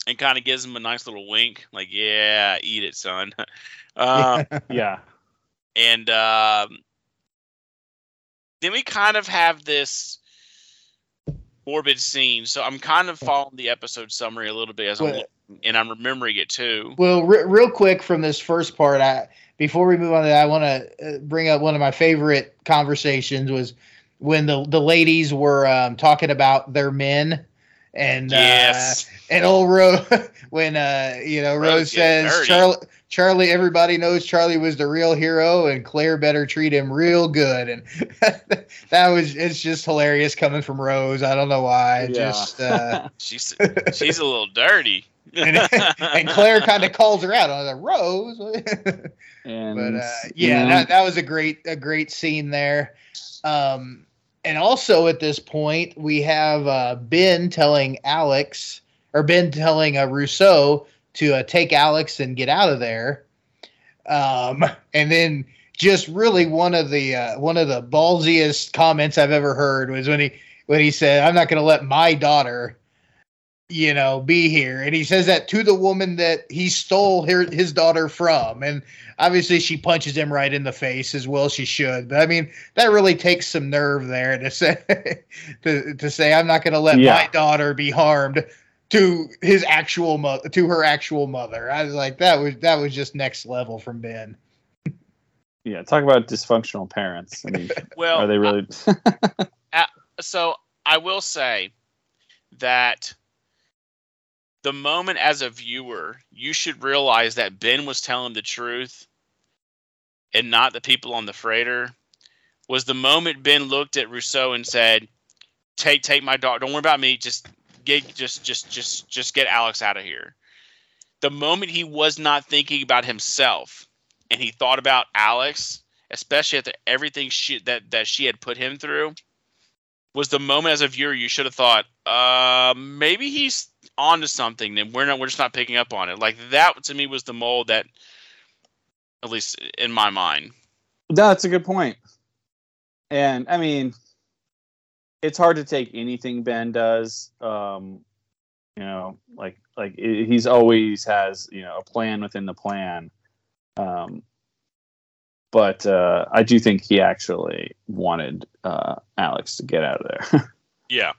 and kind of gives him a nice little wink, like, yeah, eat it, son. [LAUGHS] um, [LAUGHS] yeah. and um, then we kind of have this morbid scene. So I'm kind of following the episode summary a little bit as I'm Well- looking, and I'm remembering it too. Well, re- real quick from this first part, I before we move on to that, I want to uh, bring up one of my favorite conversations was when the the ladies were um, talking about their men and Yes, uh, and old Rose [LAUGHS] when uh you know Rose Rose says. Charlie Charlie everybody knows Charlie was the real hero and Claire better treat him real good and [LAUGHS] that was it's just hilarious coming from Rose I don't know why yeah. just uh [LAUGHS] she's she's a little dirty. and, and Claire kind of calls her out. on was like, Rose. and but uh, yeah, that, that was a great a great scene there. Um, and also at this point, we have uh, Ben telling Alex or Ben telling uh, Rousseau to uh, take Alex and get out of there. Um, and then just really one of the uh, one of the ballsiest comments I've ever heard was when he when he said, "I'm not going to let my daughter." You know, be here. And he says that to the woman that he stole her, his daughter from. And obviously she punches him right in the face as well she should. But I mean, that really takes some nerve there to [LAUGHS] say to, to say I'm not going to let Yeah. my daughter be harmed to his actual mother to her actual mother. I was like that was that was just next level from Ben. yeah, talk about dysfunctional parents. I mean, [LAUGHS] Well, are they really? [LAUGHS] so I will say that the moment as a viewer, you should realize that Ben was telling the truth and not the people on the freighter was the moment Ben looked at Rousseau and said, Take take my dog, don't worry about me, just get just just just just get Alex out of here. The moment he was not thinking about himself and he thought about Alex, especially after everything she that, that she had put him through, was the moment as a viewer you should have thought, uh, maybe he's onto something, then we're not we're just not picking up on it. Like that to me was the mold that, at least in my mind. No, that's a good point. And I mean, it's hard to take anything Ben does, um, You know, like like i- he's always has you know a plan within the plan. Um, but uh, I do think he actually wanted uh, Alex to get out of there. [LAUGHS] Yeah.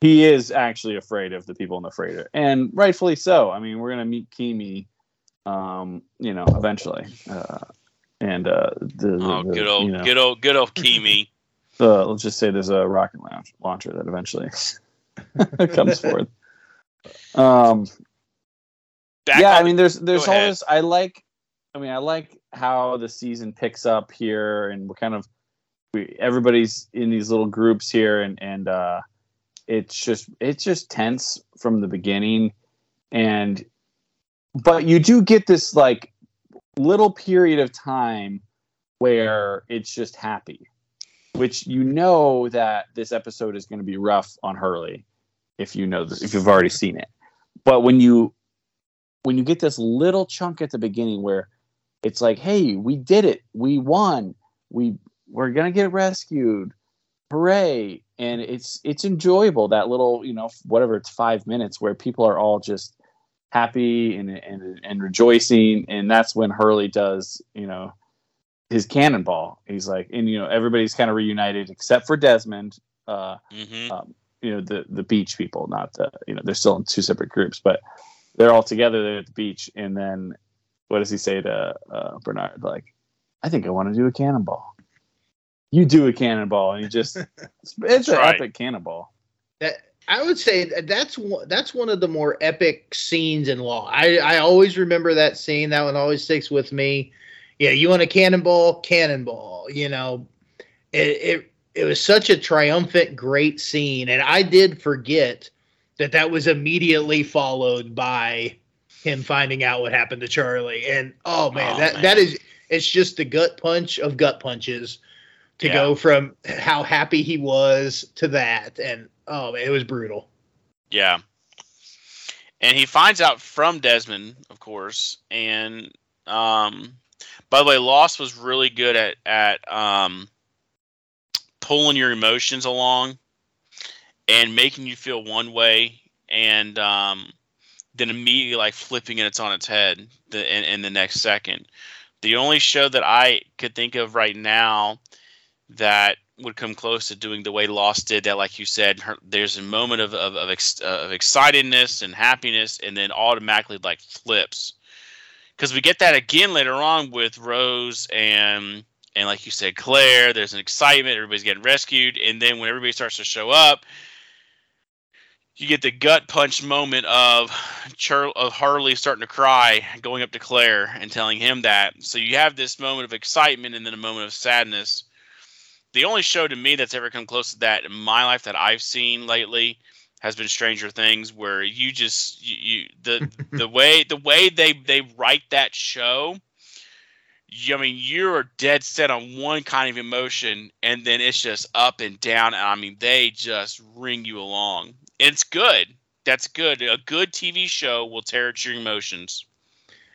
He is actually afraid of the people in the freighter, and rightfully so. I mean, we're gonna meet Keamy, um, you know, eventually, uh, and uh, the, Oh, the- good old, you know, good old, good old Keamy. uh, let's just say there's a rocket launch, launcher that eventually [LAUGHS] comes [LAUGHS] forth. Um, Back yeah, on I mean, there's there's Go all ahead. this. I like, I mean, I like how the season picks up here, and we're kind of we everybody's in these little groups here, and and uh, it's just it's just tense from the beginning, and but you do get this like little period of time where it's just happy, which you know that this episode is going to be rough on Hurley if you know this, if you've already seen it. But when you when you get this little chunk at the beginning where it's like, hey, we did it, we won, we we're gonna get rescued, hooray! And it's it's enjoyable that little you know whatever it's five minutes where people are all just happy and and and rejoicing, and that's when Hurley does you know his cannonball. He's like, and you know everybody's kind of reunited except for Desmond. Uh, hmm um, you know the the beach people, not the you know they're still in two separate groups, but they're all together there at the beach. And then what does he say to uh, Bernard? Like, I think I want to do a cannonball. You do a cannonball, and you just [LAUGHS] it's, it's an right. epic cannonball. That I would say that's one that's one of the more epic scenes in Lost. I I always remember that scene. That one always sticks with me. Yeah, you want a cannonball, cannonball. You know, it it it was such a triumphant, great scene, and I did forget that that was immediately followed by him finding out what happened to Charlie. And oh man, Oh, that man. that is it's just the gut punch of gut punches to Yeah. go from how happy he was to that and oh man, it was brutal Yeah. And he finds out from Desmond, of course. And um, by the way, Lost was really good at at um, pulling your emotions along and making you feel one way, and um, then immediately like flipping it it's on its head the, in, in the next second. The only show that I could think of right now that would come close to doing the way Lost did that, like you said, her, there's a moment of of, of, ex, uh, of excitedness and happiness, and then automatically like flips. Because we get that again later on with Rose and and like you said, Claire. There's an excitement, everybody's getting rescued, and then when everybody starts to show up, you get the gut punch moment of of Hurley starting to cry, going up to Claire and telling him that. So you have this moment of excitement and then a moment of sadness the only show to me that's ever come close to that in my life that I've seen lately has been Stranger Things, where you just you, you the [LAUGHS] the way the way they they write that show. You, I mean, you're dead set on one kind of emotion, and then it's just up and down. And I mean, they just ring you along. It's good. That's good. A good TV show will tear at your emotions.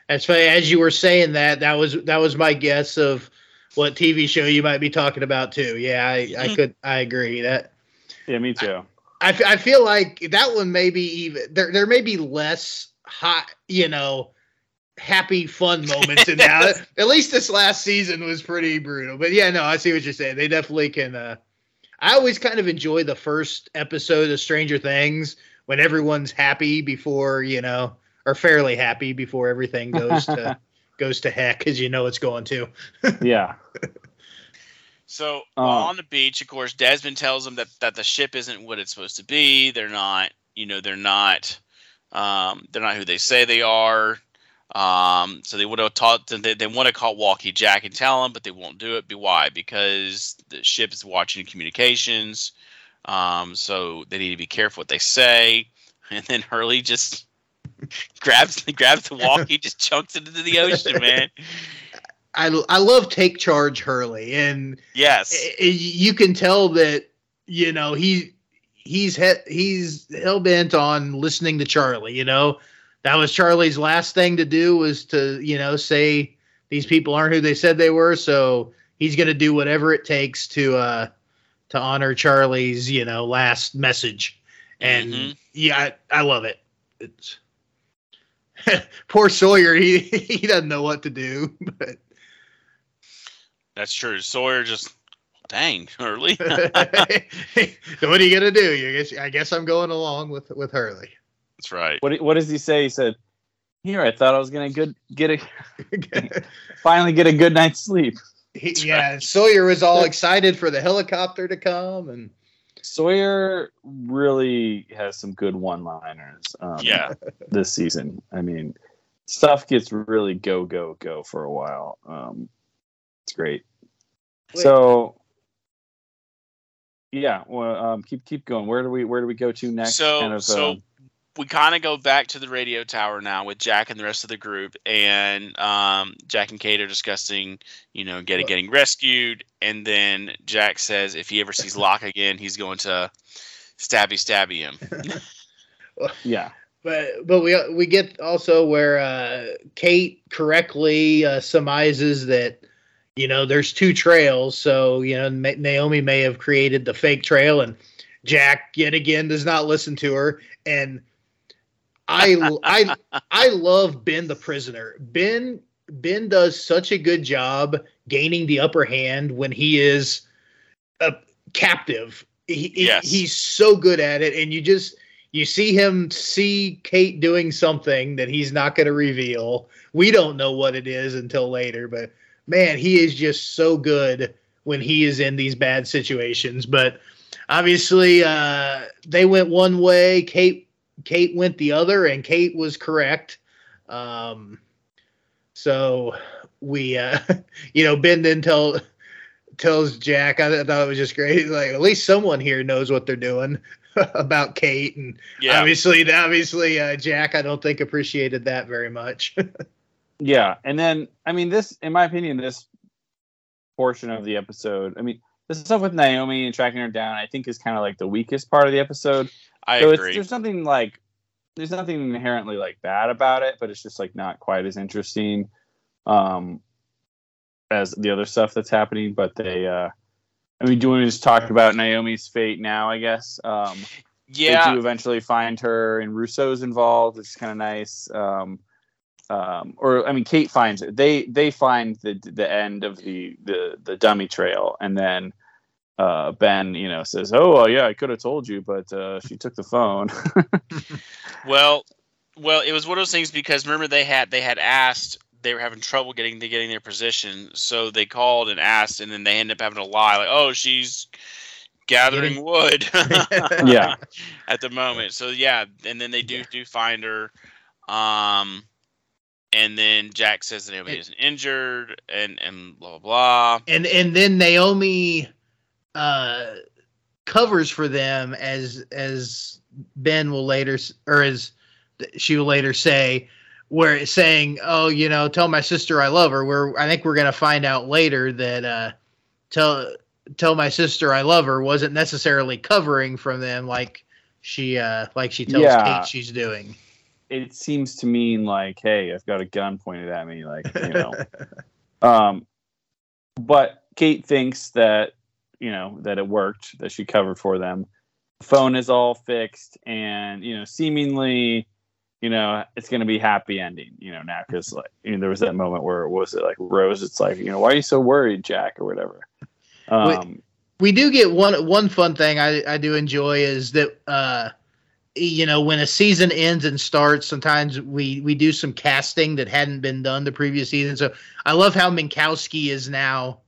as funny as you were saying that that was that was my guess of what tv show you might be talking about too. Yeah i, I Mhm. could i agree. That Yeah, me too. I I feel like that one may be even there there may be less hot you know happy fun moments in [LAUGHS] that. At least this last season was pretty brutal. But yeah no i see what you're saying. They definitely can uh i always kind of enjoy the first episode of stranger things when everyone's happy before you know or fairly happy before everything goes to [LAUGHS] goes to heck because you know it's going to [LAUGHS] Yeah, So while on the beach, of course, Desmond tells them that, that the ship isn't what it's supposed to be. They're not, you know, they're not, um, they're not who they say they are. Um, so they would have taught they, they want to call Walkie Jack and tell him, but they won't do it. Be why? Because the ship is watching communications. Um, so they need to be careful what they say. [LAUGHS] And then Hurley just [LAUGHS] grabs grabs the walkie, [LAUGHS] just chunks it into the ocean, man. I, I love take charge Hurley and Yes. you can tell that you know he he's he, he's hell bent on listening to Charlie. You know that was Charlie's last thing to do was to you know say these people aren't who they said they were. So he's going to do whatever it takes to uh to honor Charlie's you know last message. And Mhm. yeah, I, I love it. it's [LAUGHS] poor Sawyer. He he doesn't know what to do, [LAUGHS] but That's true. Sawyer just dang [LAUGHS] Hurley. what are you gonna do? You guess I guess I'm going along with with Hurley. That's right. What what does he say? He said, "Here, I thought I was gonna good get a finally get a good night's sleep." He- That's yeah, Sawyer was all excited for the helicopter to come, and Sawyer really has some good one-liners. Um, Yeah. this season. I mean, stuff gets really go go go for a while. Um, it's great. Wait. So, yeah, well, um, keep keep going. Where do we where do we go to next? So- Kind of, so- um, we kind of go back to the radio tower now with Jack and the rest of the group, and um, Jack and Kate are discussing, you know, getting getting rescued, and then Jack says if he ever sees [LAUGHS] Locke again, he's going to stabby stabby him. [LAUGHS] yeah, but but we we get also where uh, Kate correctly uh, surmises that you know there's two trails, so you know Ma- Naomi may have created the fake trail, and Jack yet again does not listen to her, and I I I love Ben the prisoner. Ben Ben does such a good job gaining the upper hand when he is a captive. He, he- Yes. he's so good at it, and you just you see him see Kate doing something that he's not going to reveal. We don't know what it is until later, but man, he is just so good when he is in these bad situations. But obviously, uh, they went one way. Kate Kate went the other, and Kate was correct. Um, so we, uh, [LAUGHS] you know, Ben then tell tells Jack. I thought it was just great. He's Like at least someone here knows what they're doing [LAUGHS] about Kate, and Yeah, obviously, obviously, uh, Jack. I don't think appreciated that very much. [LAUGHS] yeah, and then I mean, this, in my opinion, this portion of the episode. I mean, the stuff with Naomi and tracking her down, I think, is kind of like the weakest part of the episode. I so it's, agree. there's nothing like there's nothing inherently like bad about it, but it's just like not quite as interesting um as the other stuff that's happening. But they uh I mean do we just talk about Naomi's fate now, I guess. Um yeah. they do eventually find her and Rousseau's involved, which is kinda nice. Um um, or I mean, Kate finds it. They they find the the end of the the the dummy trail, and then uh, Ben, you know, says, "Oh, well, yeah, I could have told you, but uh, she took the phone." [LAUGHS] Well, well, it was one of those things because remember they had they had asked they were having trouble getting to getting their position, so they called and asked, and then they ended up having to lie like, "Oh, she's gathering wood." [LAUGHS] Yeah. [LAUGHS] at the moment. So yeah, and then they do do find her, um, and then Jack says that Naomi It- is injured, and and blah blah blah. and and then Naomi uh covers for them as as Ben will later or as she will later say where it's saying oh you know tell my sister I love her we're I think we're going to find out later that uh tell tell my sister I love her wasn't necessarily covering from them like she uh like she tells Yeah. Kate she's doing it seems to mean like, "Hey, I've got a gun pointed at me," like you know. [LAUGHS] um, but Kate thinks that you know that it worked, that she covered for them. The phone is all fixed, and you know, seemingly, you know, it's going to be happy ending. You know, now because like you know, there was that moment where it was it like Rose? It's like you know, why are you so worried, Jack, or whatever. Um, we do get one one fun thing I, I do enjoy is that uh you know when a season ends and starts sometimes we we do some casting that hadn't been done the previous season so i love how minkowski is now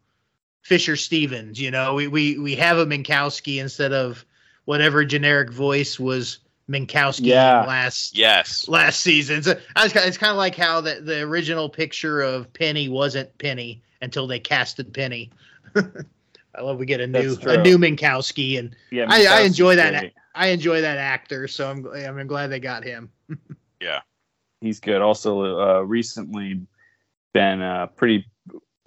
fisher stevens you know we we, we have a minkowski instead of whatever generic voice was minkowski Yeah. last Yes, last season. So I was, it's kind of like how the, the original picture of Penny wasn't Penny until they casted Penny. [LAUGHS] I love we get a new a new Minkowski, and yeah, I- I enjoy that. great. I enjoy that actor, so I'm I'm glad they got him. [LAUGHS] Yeah, he's good. Also, uh, recently been uh, pretty,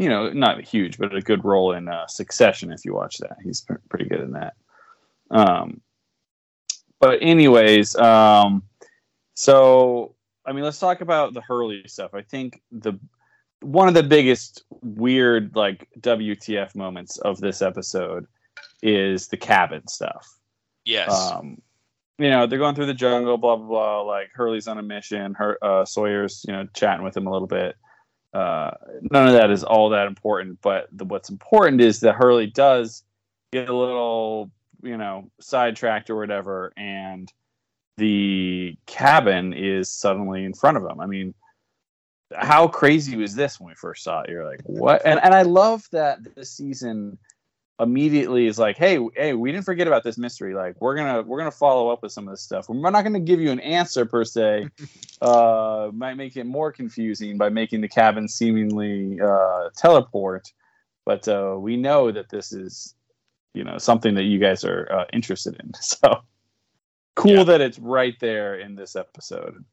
you know, not huge, but a good role in uh, Succession. If you watch that, he's pr- pretty good in that. Um, but anyways, um, so I mean, let's talk about the Hurley stuff. I think the one of the biggest weird like WTF moments of this episode is the cabin stuff yes. um, you know, they're going through the jungle, blah blah blah. Like Hurley's on a mission. Her uh, Sawyer's, you know, chatting with him a little bit. Uh, none of that is all that important, but the, what's important is that Hurley does get a little, you know, sidetracked or whatever, and the cabin is suddenly in front of him. I mean, how crazy was this when we first saw it? You're like, what? And and I love that this season immediately is like, hey, hey, we didn't forget about this mystery. Like, we're gonna we're gonna follow up with some of this stuff. We're not gonna give you an answer per se. [LAUGHS] uh, might make it more confusing by making the cabin seemingly uh, teleport, but uh, we know that this is, you know, something that you guys are uh, interested in. [LAUGHS] So cool Yeah. that it's right there in this episode.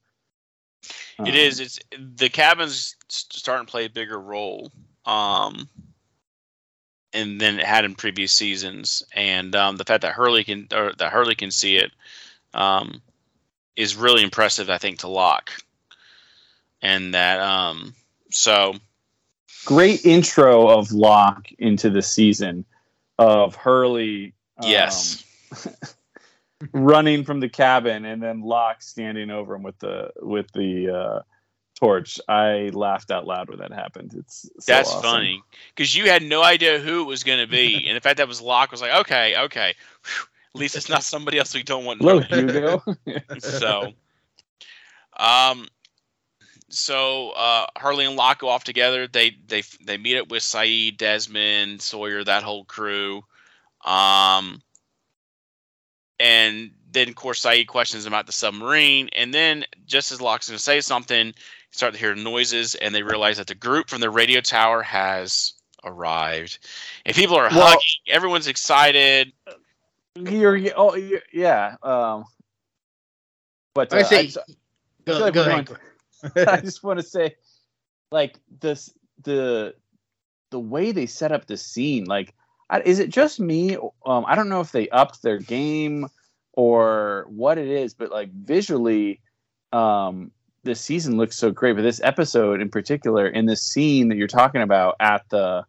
It Um, is. It's the cabin's starting to play a bigger role, um, and than it had in previous seasons. And um, the fact that Hurley can or that Hurley can see it um, is really impressive. I think to Locke, and that um, so great intro of Locke into the season of Hurley. um, yes, [LAUGHS] running from the cabin and then Locke standing over him with the with the uh, torch. I laughed out loud when that happened. It's so that's awesome. funny because you had no idea who it was going to be, [LAUGHS] and the fact that was Locke was like, okay, okay. Whew. At least it's not somebody else we don't want. Hello. Hugo. [LAUGHS] [LAUGHS] so um so uh Hurley and Locke go off together. They they they meet up with Sayid, Desmond, Sawyer, that whole crew. Um and then of course Sayid questions about the submarine and then just as Locke's gonna say something, start to hear noises and they realize that the group from the radio tower has arrived. And people are Well- hugging, everyone's excited. You're, you oh you yeah. Um, but uh, I say, just- go, feel like go ahead. going- [LAUGHS] I [LAUGHS] just want to say, like this, the the way they set up the scene. Like, is it just me? Um, I don't know if they upped their game or what it is, but like visually, um, this season looks so great. But this episode in particular, in this scene that you're talking about at the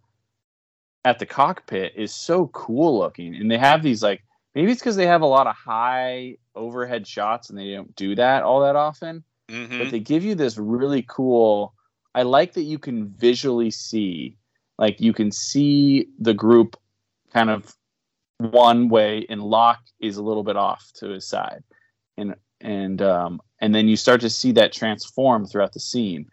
at the cockpit, is so cool looking, and they have these like maybe it's because they have a lot of high overhead shots and they don't do that all that often Mhm. but they give you this really cool i like that you can visually see like you can see the group kind of one way and Locke is a little bit off to his side and and um and then you start to see that transform throughout the scene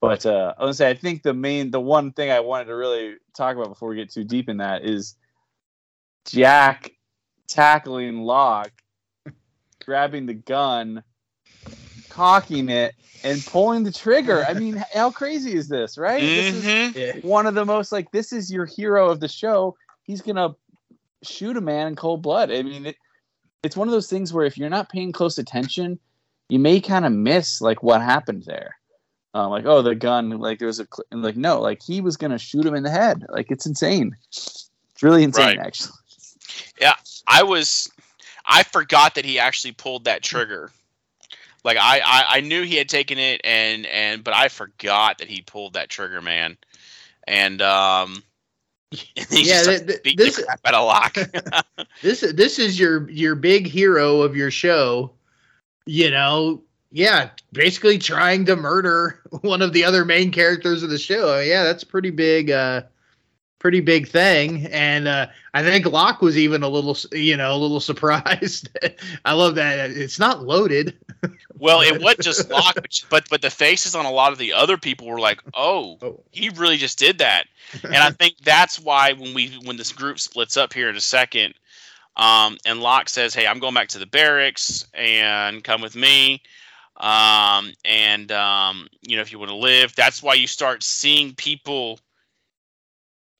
but uh i was say i think the main the one thing i wanted to really talk about before we get too deep in that is jack tackling Locke grabbing the gun cocking it and pulling the trigger. I mean, how crazy is this, right? This is Mhm. One of the most like this is your hero of the show. He's gonna shoot a man in cold blood. I mean, it, it's one of those things where if you're not paying close attention, you may kind of miss like what happened there. Um, like, oh, the gun, like there was a, cl- like no, like he was gonna shoot him in the head. Like it's insane. It's really insane, Right. actually. Yeah i was I forgot that he actually pulled that trigger. Like I, I, I knew he had taken it and and but I forgot that he pulled that trigger, man. And um [LAUGHS] Yeah, th- th- this- the crap of Locke. [LAUGHS] [LAUGHS] this this is your your big hero of your show you know yeah basically trying to murder one of the other main characters of the show yeah that's pretty big uh pretty big thing. And uh i think locke was even a little you know a little [LAUGHS] surprised. I love that. It's not loaded. Well, it [LAUGHS] was just Locke, but- but the faces on a lot of the other people were like, "Oh, oh. he really just did that." and I [LAUGHS] think that's why when we when this group splits up here in a second, um, and Locke says, "Hey, I'm going back to the barracks and come with me." Um, and um, you know, if you want to live, that's why you start seeing people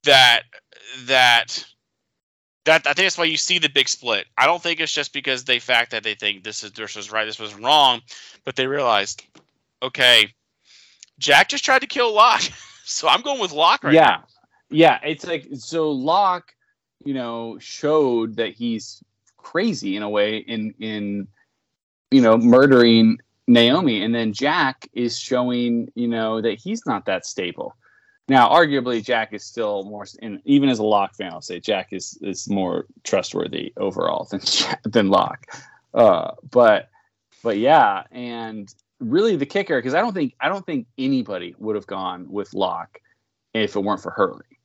that that that I think that's why you see the big split. I don't think it's just because they fact that they think this is this was right, this was wrong, but they realized, okay, Jack just tried to kill Locke, [LAUGHS] so I'm going with Locke right now. yeah, now. yeah. It's like so Locke, you know, showed that he's crazy in a way in in you know murdering Naomi, and then Jack is showing you know that he's not that stable. Now, arguably, Jack is still more, even as a Locke fan, I'll say Jack is is more trustworthy overall than [LAUGHS] than Locke. uh, but but yeah, and really the kicker because I don't think I don't think anybody would have gone with Locke if it weren't for Hurley,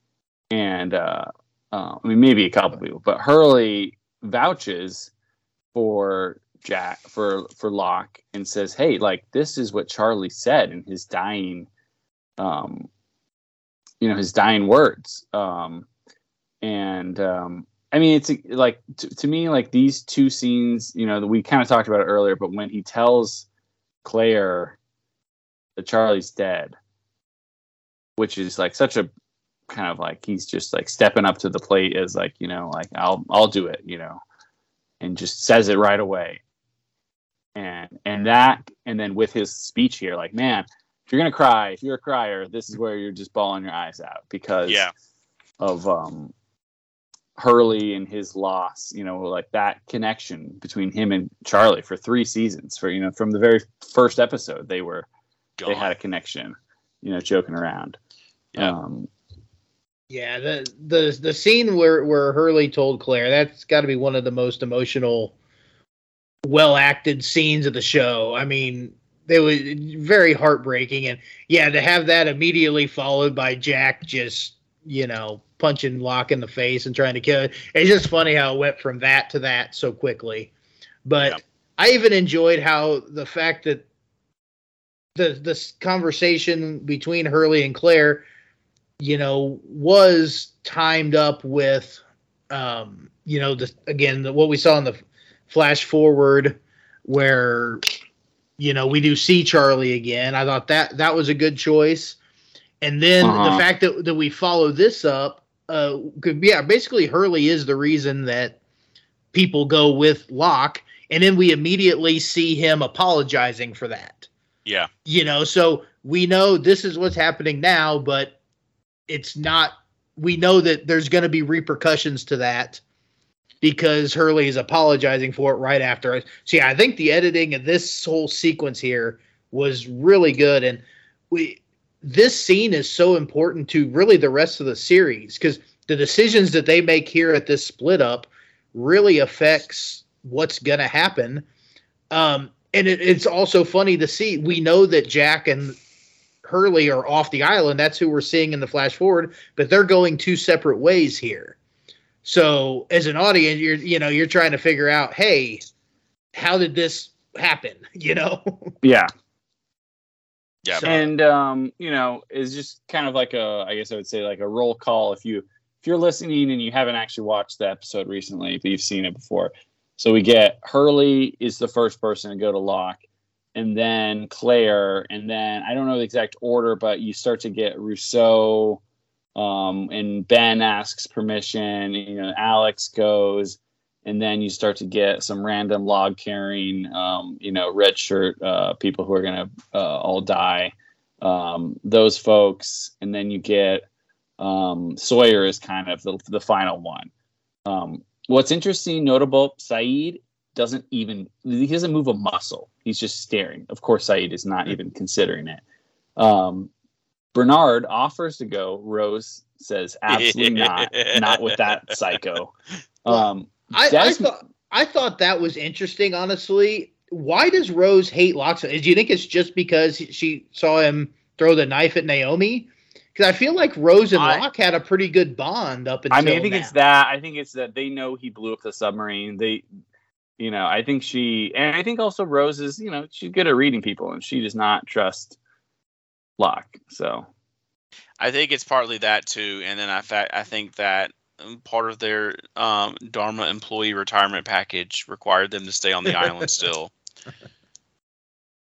and uh, uh, I mean maybe a couple people, but Hurley vouches for Jack for for Locke and says, "Hey, like this is what Charlie said in his dying, um, you know, his dying words." Um, and um, I mean, it's like to, to me, like these two scenes, you know, we kind of talked about it earlier, but when he tells Claire that Charlie's dead, which is like such a kind of like he's just like stepping up to the plate as like you know like I'll I'll do it, you know, and just says it right away. And and that and then with his speech here, like man, if you're gonna cry, if you're a crier, this is where you're just bawling your eyes out because Yeah. of um Hurley and his loss, you know, like that connection between him and Charlie for three seasons. For you know, from the very first episode, they were they had a connection, you know, joking around. Yeah. Um, Yeah, the the the scene where where Hurley told Claire that's got to be one of the most emotional, well acted scenes of the show. I mean, they was very heartbreaking, and yeah, to have that immediately followed by Jack just you know punching Locke in the face and trying to kill it. It's just funny how it went from that to that so quickly. But Yeah. I even enjoyed how the fact that the this conversation between Hurley and Claire you know, was timed up with, um, you know, the again the, what we saw in the flash forward, where, you know, we do see Charlie again. I thought that that was a good choice, and then Uh-huh. the fact that that we follow this up, uh, could, yeah, basically Hurley is the reason that people go with Locke, and then we immediately see him apologizing for that Yeah. you know so we know this is what's happening now but it's not we know that there's going to be repercussions to that because Hurley is apologizing for it right after. So yeah, I think the editing of this whole sequence here was really good, and we this scene is so important to really the rest of the series because the decisions that they make here at this split up really affects what's going to happen. Um, and it, it's also funny to see. We know that Jack and Hurley are off the island. That's who we're seeing in the flash forward, but they're going two separate ways here. So as an audience, you're you know you're trying to figure out, hey, how did this happen? [LAUGHS] You know? yeah, Yeah. So- and um, you know, is just kind of like a, I guess I would say like a roll call if you if you're listening and you haven't actually watched the episode recently, but you've seen it before. So we get Hurley is the first person to go to Locke, and then Claire, and then I don't know the exact order, but you start to get Rousseau, um, and Ben asks permission. You know, Alex goes, and then you start to get some random log carrying, um, you know, red shirt uh, people who are gonna uh, all die. Um, those folks, and then you get um, Sawyer is kind of the, the final one. Um, what's interesting, notable, Sayid doesn't even he doesn't move a muscle. He's just staring. Of course, Sayid is not even considering it. Um, Bernard offers to go. Rose says, [LAUGHS] "Absolutely not. Not with that psycho." [LAUGHS] Um, I, I thought I thought that was interesting. Honestly, why does Rose hate Locke? Do you think it's just because she saw him throw the knife at Naomi? Because I feel like Rose and I- Locke had a pretty good bond up until I mean, I think now. it's that. I think it's that they know he blew up the submarine. They, you know, I think she, and I think also Rose is, you know, she's good at reading people, and she does not trust Locke. So I think it's partly that too, and then I fact I think that um, part of their um, Dharma employee retirement package required them to stay on the island still. [LAUGHS]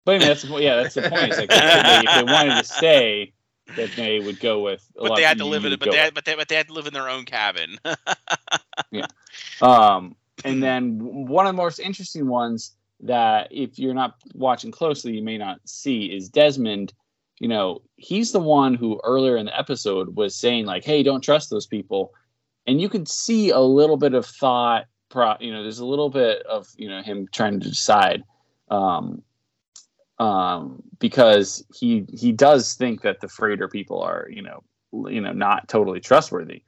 But I mean, that's yeah, that's the point. Like if they, if they wanted to stay, that they would go with. a But lot they of had to live in it. But they had, but they but they had to live in their own cabin. [LAUGHS] Um, and then one of the most interesting ones that if you're not watching closely, you may not see is Desmond. You know, he's the one who earlier in the episode was saying like, "Hey, don't trust those people," and you could see a little bit of thought. Pro, you know, there's a little bit of you know him trying to decide, um, um, because he he does think that the freighter people are you know you know not totally trustworthy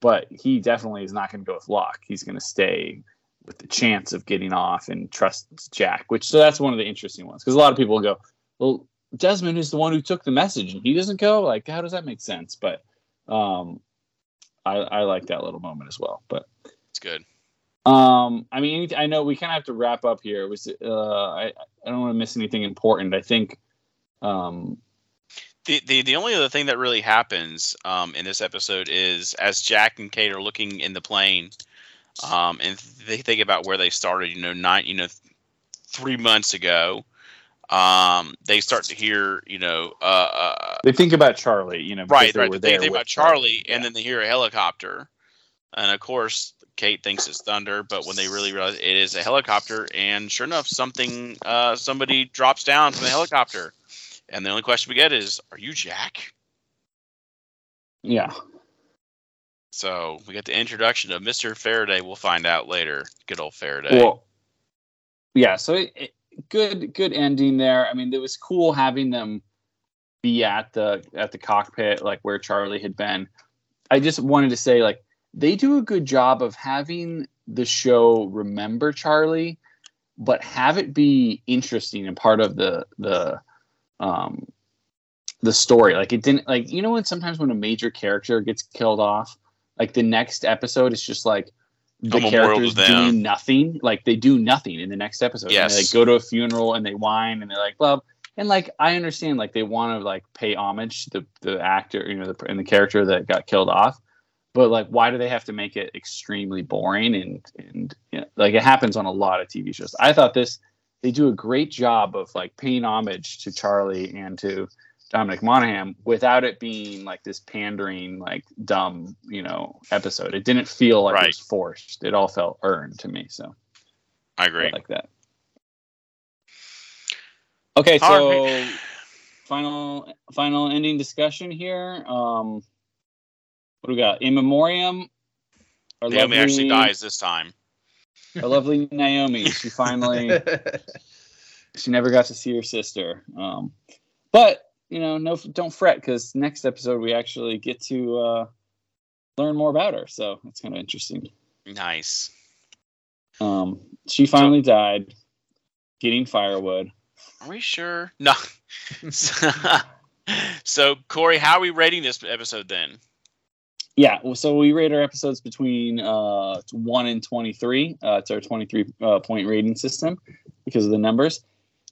but he definitely is not going to go with Locke. He's going to stay with the chance of getting off and trust Jack, which so that's one of the interesting ones because a lot of people go, well, Desmond is the one who took the message and he doesn't go. Like, how does that make sense? But um, I, I like that little moment as well. But it's good. Um, I mean, I know we kind of have to wrap up here. It was uh, I I don't want to miss anything important. I think um, the, the the only other thing that really happens um, in this episode is as Jack and Kate are looking in the plane, um, and they think about where they started. You know, nine, you know, three months ago. Um, they start to hear, you know, uh, uh they think about Charlie. You know, right, right. They think about Charlie, and then they hear a helicopter, and of course, Kate thinks it's thunder, but when they really realize it is a helicopter, and sure enough, something, uh, somebody drops down from the helicopter and the only question we get is, "Are you Jack?" Yeah. So we get the introduction of Mr. Faraday. We'll find out later. Good old Faraday. Well, yeah. So it, it, good, good ending there. I mean, it was cool having them be at the at the cockpit, like where Charlie had been. I just wanted to say, like, they do a good job of having the show remember Charlie, but have it be interesting and part of the the um, the story. Like it didn't like you know when sometimes when a major character gets killed off, like the next episode is just like the characters doing nothing. Like they do nothing in the next episode. Yes. And they like, go to a funeral and they whine and they're like, blah. And like I understand, like they want to like pay homage to the the actor, you know, the and the character that got killed off. But like, why do they have to make it extremely boring and and you know, like it happens on a lot of TV shows? I thought this they do a great job of like paying homage to Charlie and to Dominic Monaghan without it being like this pandering, like dumb, you know, episode. It didn't feel like right. it was forced. It all felt earned to me. So I agree. I like that. Okay, so right. final final ending discussion here. Um what do we got? In memoriam. Naomi lovely, actually dies this time. [LAUGHS] Our lovely Naomi. She finally [LAUGHS] she never got to see her sister. Um, but you know, no, don't fret because next episode we actually get to uh, learn more about her. So it's kind of interesting. Nice. Um, she finally so, died getting firewood. Are we sure? No. [LAUGHS] so Corey, how are we rating this episode then? Yeah, so we rate our episodes between uh, one and twenty-three. Uh, it's our twenty-three uh, point rating system because of the numbers.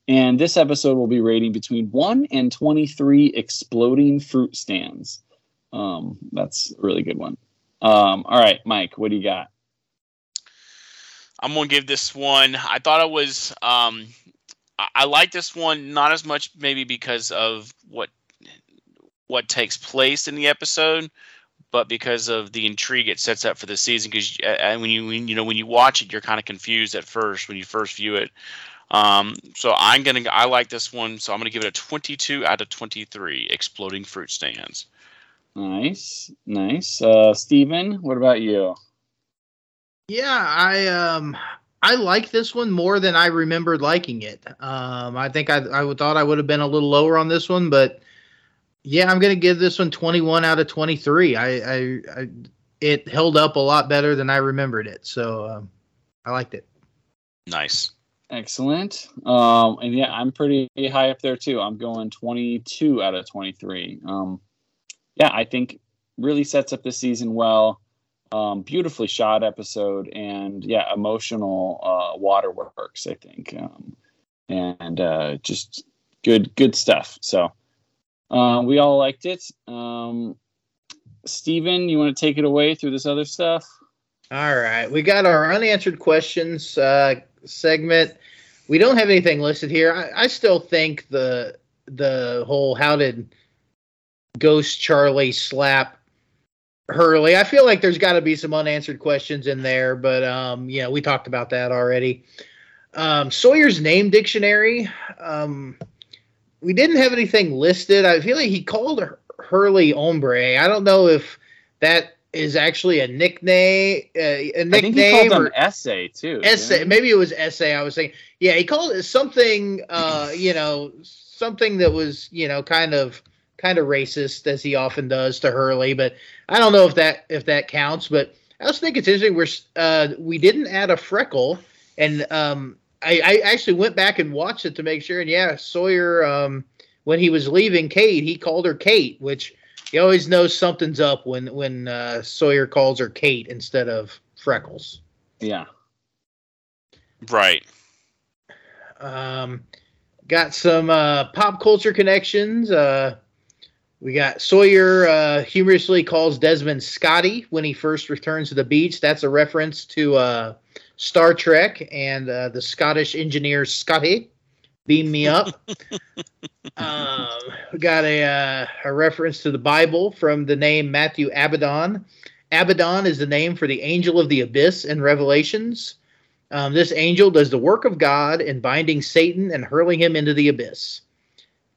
And this episode will be rating between one and twenty-three exploding fruit stands. Um, that's a really good one. Um, all right, Mike, what do you got? I'm gonna give this one. I thought it was. Um, I, I like this one not as much maybe because of what what takes place in the episode but because of the intrigue it sets up for the season. Because uh, when you when, you know when you watch it, you're kind of confused at first when you first view it. Um, so I'm gonna I like this one, so I'm gonna give it a 22 out of 23. Exploding fruit stands. Nice, nice. Uh, Steven, what about you? Yeah, I um I like this one more than I remembered liking it. Um, I think I I thought I would have been a little lower on this one, but yeah, I'm gonna give this one 21 out of 23. I, I, I it held up a lot better than I remembered it, so um, I liked it. Nice, excellent. Um, and yeah, I'm pretty high up there too. I'm going 22 out of 23. Um, yeah, I think really sets up the season well. Um, beautifully shot episode, and yeah, emotional uh, waterworks. I think, um, and uh, just good, good stuff. So. Uh, we all liked it. Um, Steven, you want to take it away through this other stuff? All right. We got our unanswered questions uh, segment. We don't have anything listed here. I, I still think the the whole how did Ghost Charlie slap Hurley. I feel like there's got to be some unanswered questions in there, but um, yeah, we talked about that already. Um, Sawyer's name dictionary. Um, we didn't have anything listed. I feel like he called Hurley Hombre. I don't know if that is actually a nickname. Uh, a nickname I think he called or essay too. Essay. Maybe it was essay. I was saying. Yeah, he called it something. Uh, you know, something that was you know kind of kind of racist as he often does to Hurley. But I don't know if that if that counts. But I also think it's interesting. We're uh, we didn't add a freckle, and um, I, I actually went back and watched it to make sure. And yeah, Sawyer, um, when he was leaving Kate, he called her Kate, which he always knows something's up when when uh, Sawyer calls her Kate instead of Freckles. Yeah. Right. Um, got some uh, pop culture connections. Uh, we got Sawyer uh, humorously calls Desmond Scotty when he first returns to the beach. That's a reference to uh, Star Trek and uh, the Scottish engineer Scotty. Beam me up. [LAUGHS] um, we got a, uh, a reference to the Bible from the name Matthew Abaddon. Abaddon is the name for the angel of the abyss in Revelations. Um, this angel does the work of God in binding Satan and hurling him into the abyss.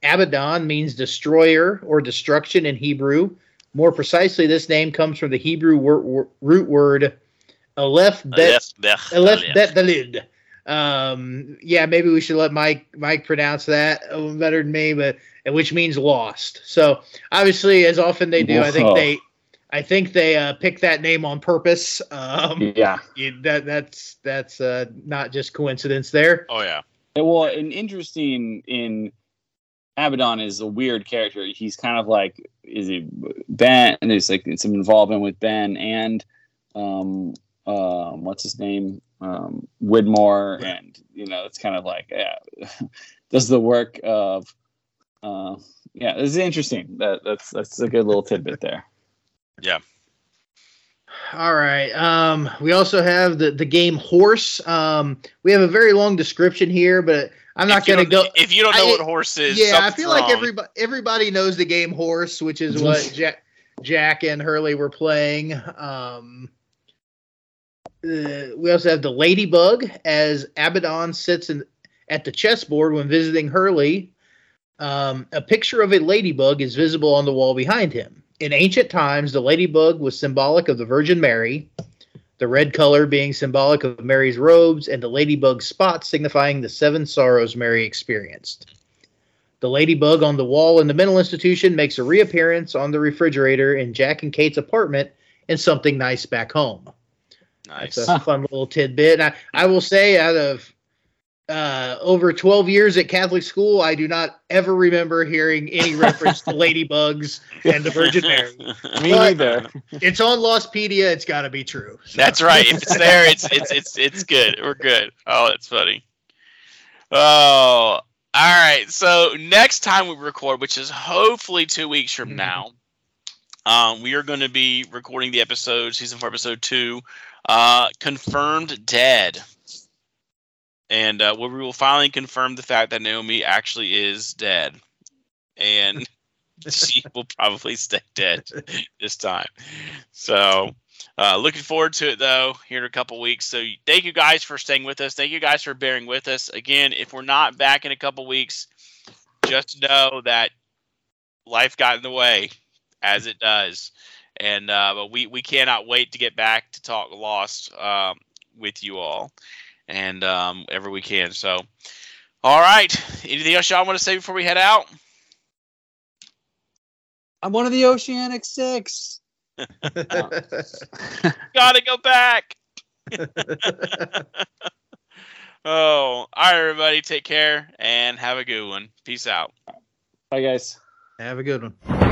Abaddon means destroyer or destruction in Hebrew. More precisely, this name comes from the Hebrew wor- wor- root word aleph bet dalid. Um, yeah, maybe we should let Mike Mike pronounce that better than me, but which means lost. So obviously, as often they do, I think they I think they uh, picked that name on purpose. Um, yeah, [LAUGHS] that that's that's uh, not just coincidence there. Oh yeah. Well, an interesting in Abaddon is a weird character. He's kind of like is he Ben? And there's like some involvement with Ben and um, um what's his name um, Widmore, and you know it's kind of like yeah, [LAUGHS] does the work of uh, yeah. This is interesting. That that's that's a good little tidbit there. Yeah. All right. Um, we also have the the game horse. Um, we have a very long description here, but I'm not going to go. If you don't know I, what horse is, yeah, I feel wrong. like everybody everybody knows the game horse, which is what [LAUGHS] Jack, Jack and Hurley were playing. Um, uh, we also have the ladybug as Abaddon sits in, at the chessboard when visiting Hurley. Um, a picture of a ladybug is visible on the wall behind him. In ancient times, the ladybug was symbolic of the Virgin Mary, the red color being symbolic of Mary's robes, and the ladybug spots signifying the seven sorrows Mary experienced. The ladybug on the wall in the mental institution makes a reappearance on the refrigerator in Jack and Kate's apartment in something nice back home. Nice. That's a fun little tidbit. I, I will say, out of uh, over 12 years at Catholic school, I do not ever remember hearing any reference to ladybugs and the Virgin Mary. [LAUGHS] Me neither. It's on Lostpedia. It's got to be true. So. That's right. If it's there, it's it's it's it's good. We're good. Oh, that's funny. Oh, all right. So next time we record, which is hopefully two weeks from mm-hmm. now, um, we are going to be recording the episode, season four, episode two, uh, confirmed dead and uh, we will finally confirm the fact that Naomi actually is dead, and [LAUGHS] she will probably stay dead this time. So, uh, looking forward to it though here in a couple weeks. So, thank you guys for staying with us. Thank you guys for bearing with us. Again, if we're not back in a couple weeks, just know that life got in the way, as it does. And uh, but we we cannot wait to get back to talk Lost um, with you all and um, wherever we can. So, all right. Anything else y'all want to say before we head out? I'm one of the Oceanic Six. [LAUGHS] Gotta go back. [LAUGHS] [LAUGHS] oh, all right, everybody. Take care and have a good one. Peace out. Bye, guys. Have a good one.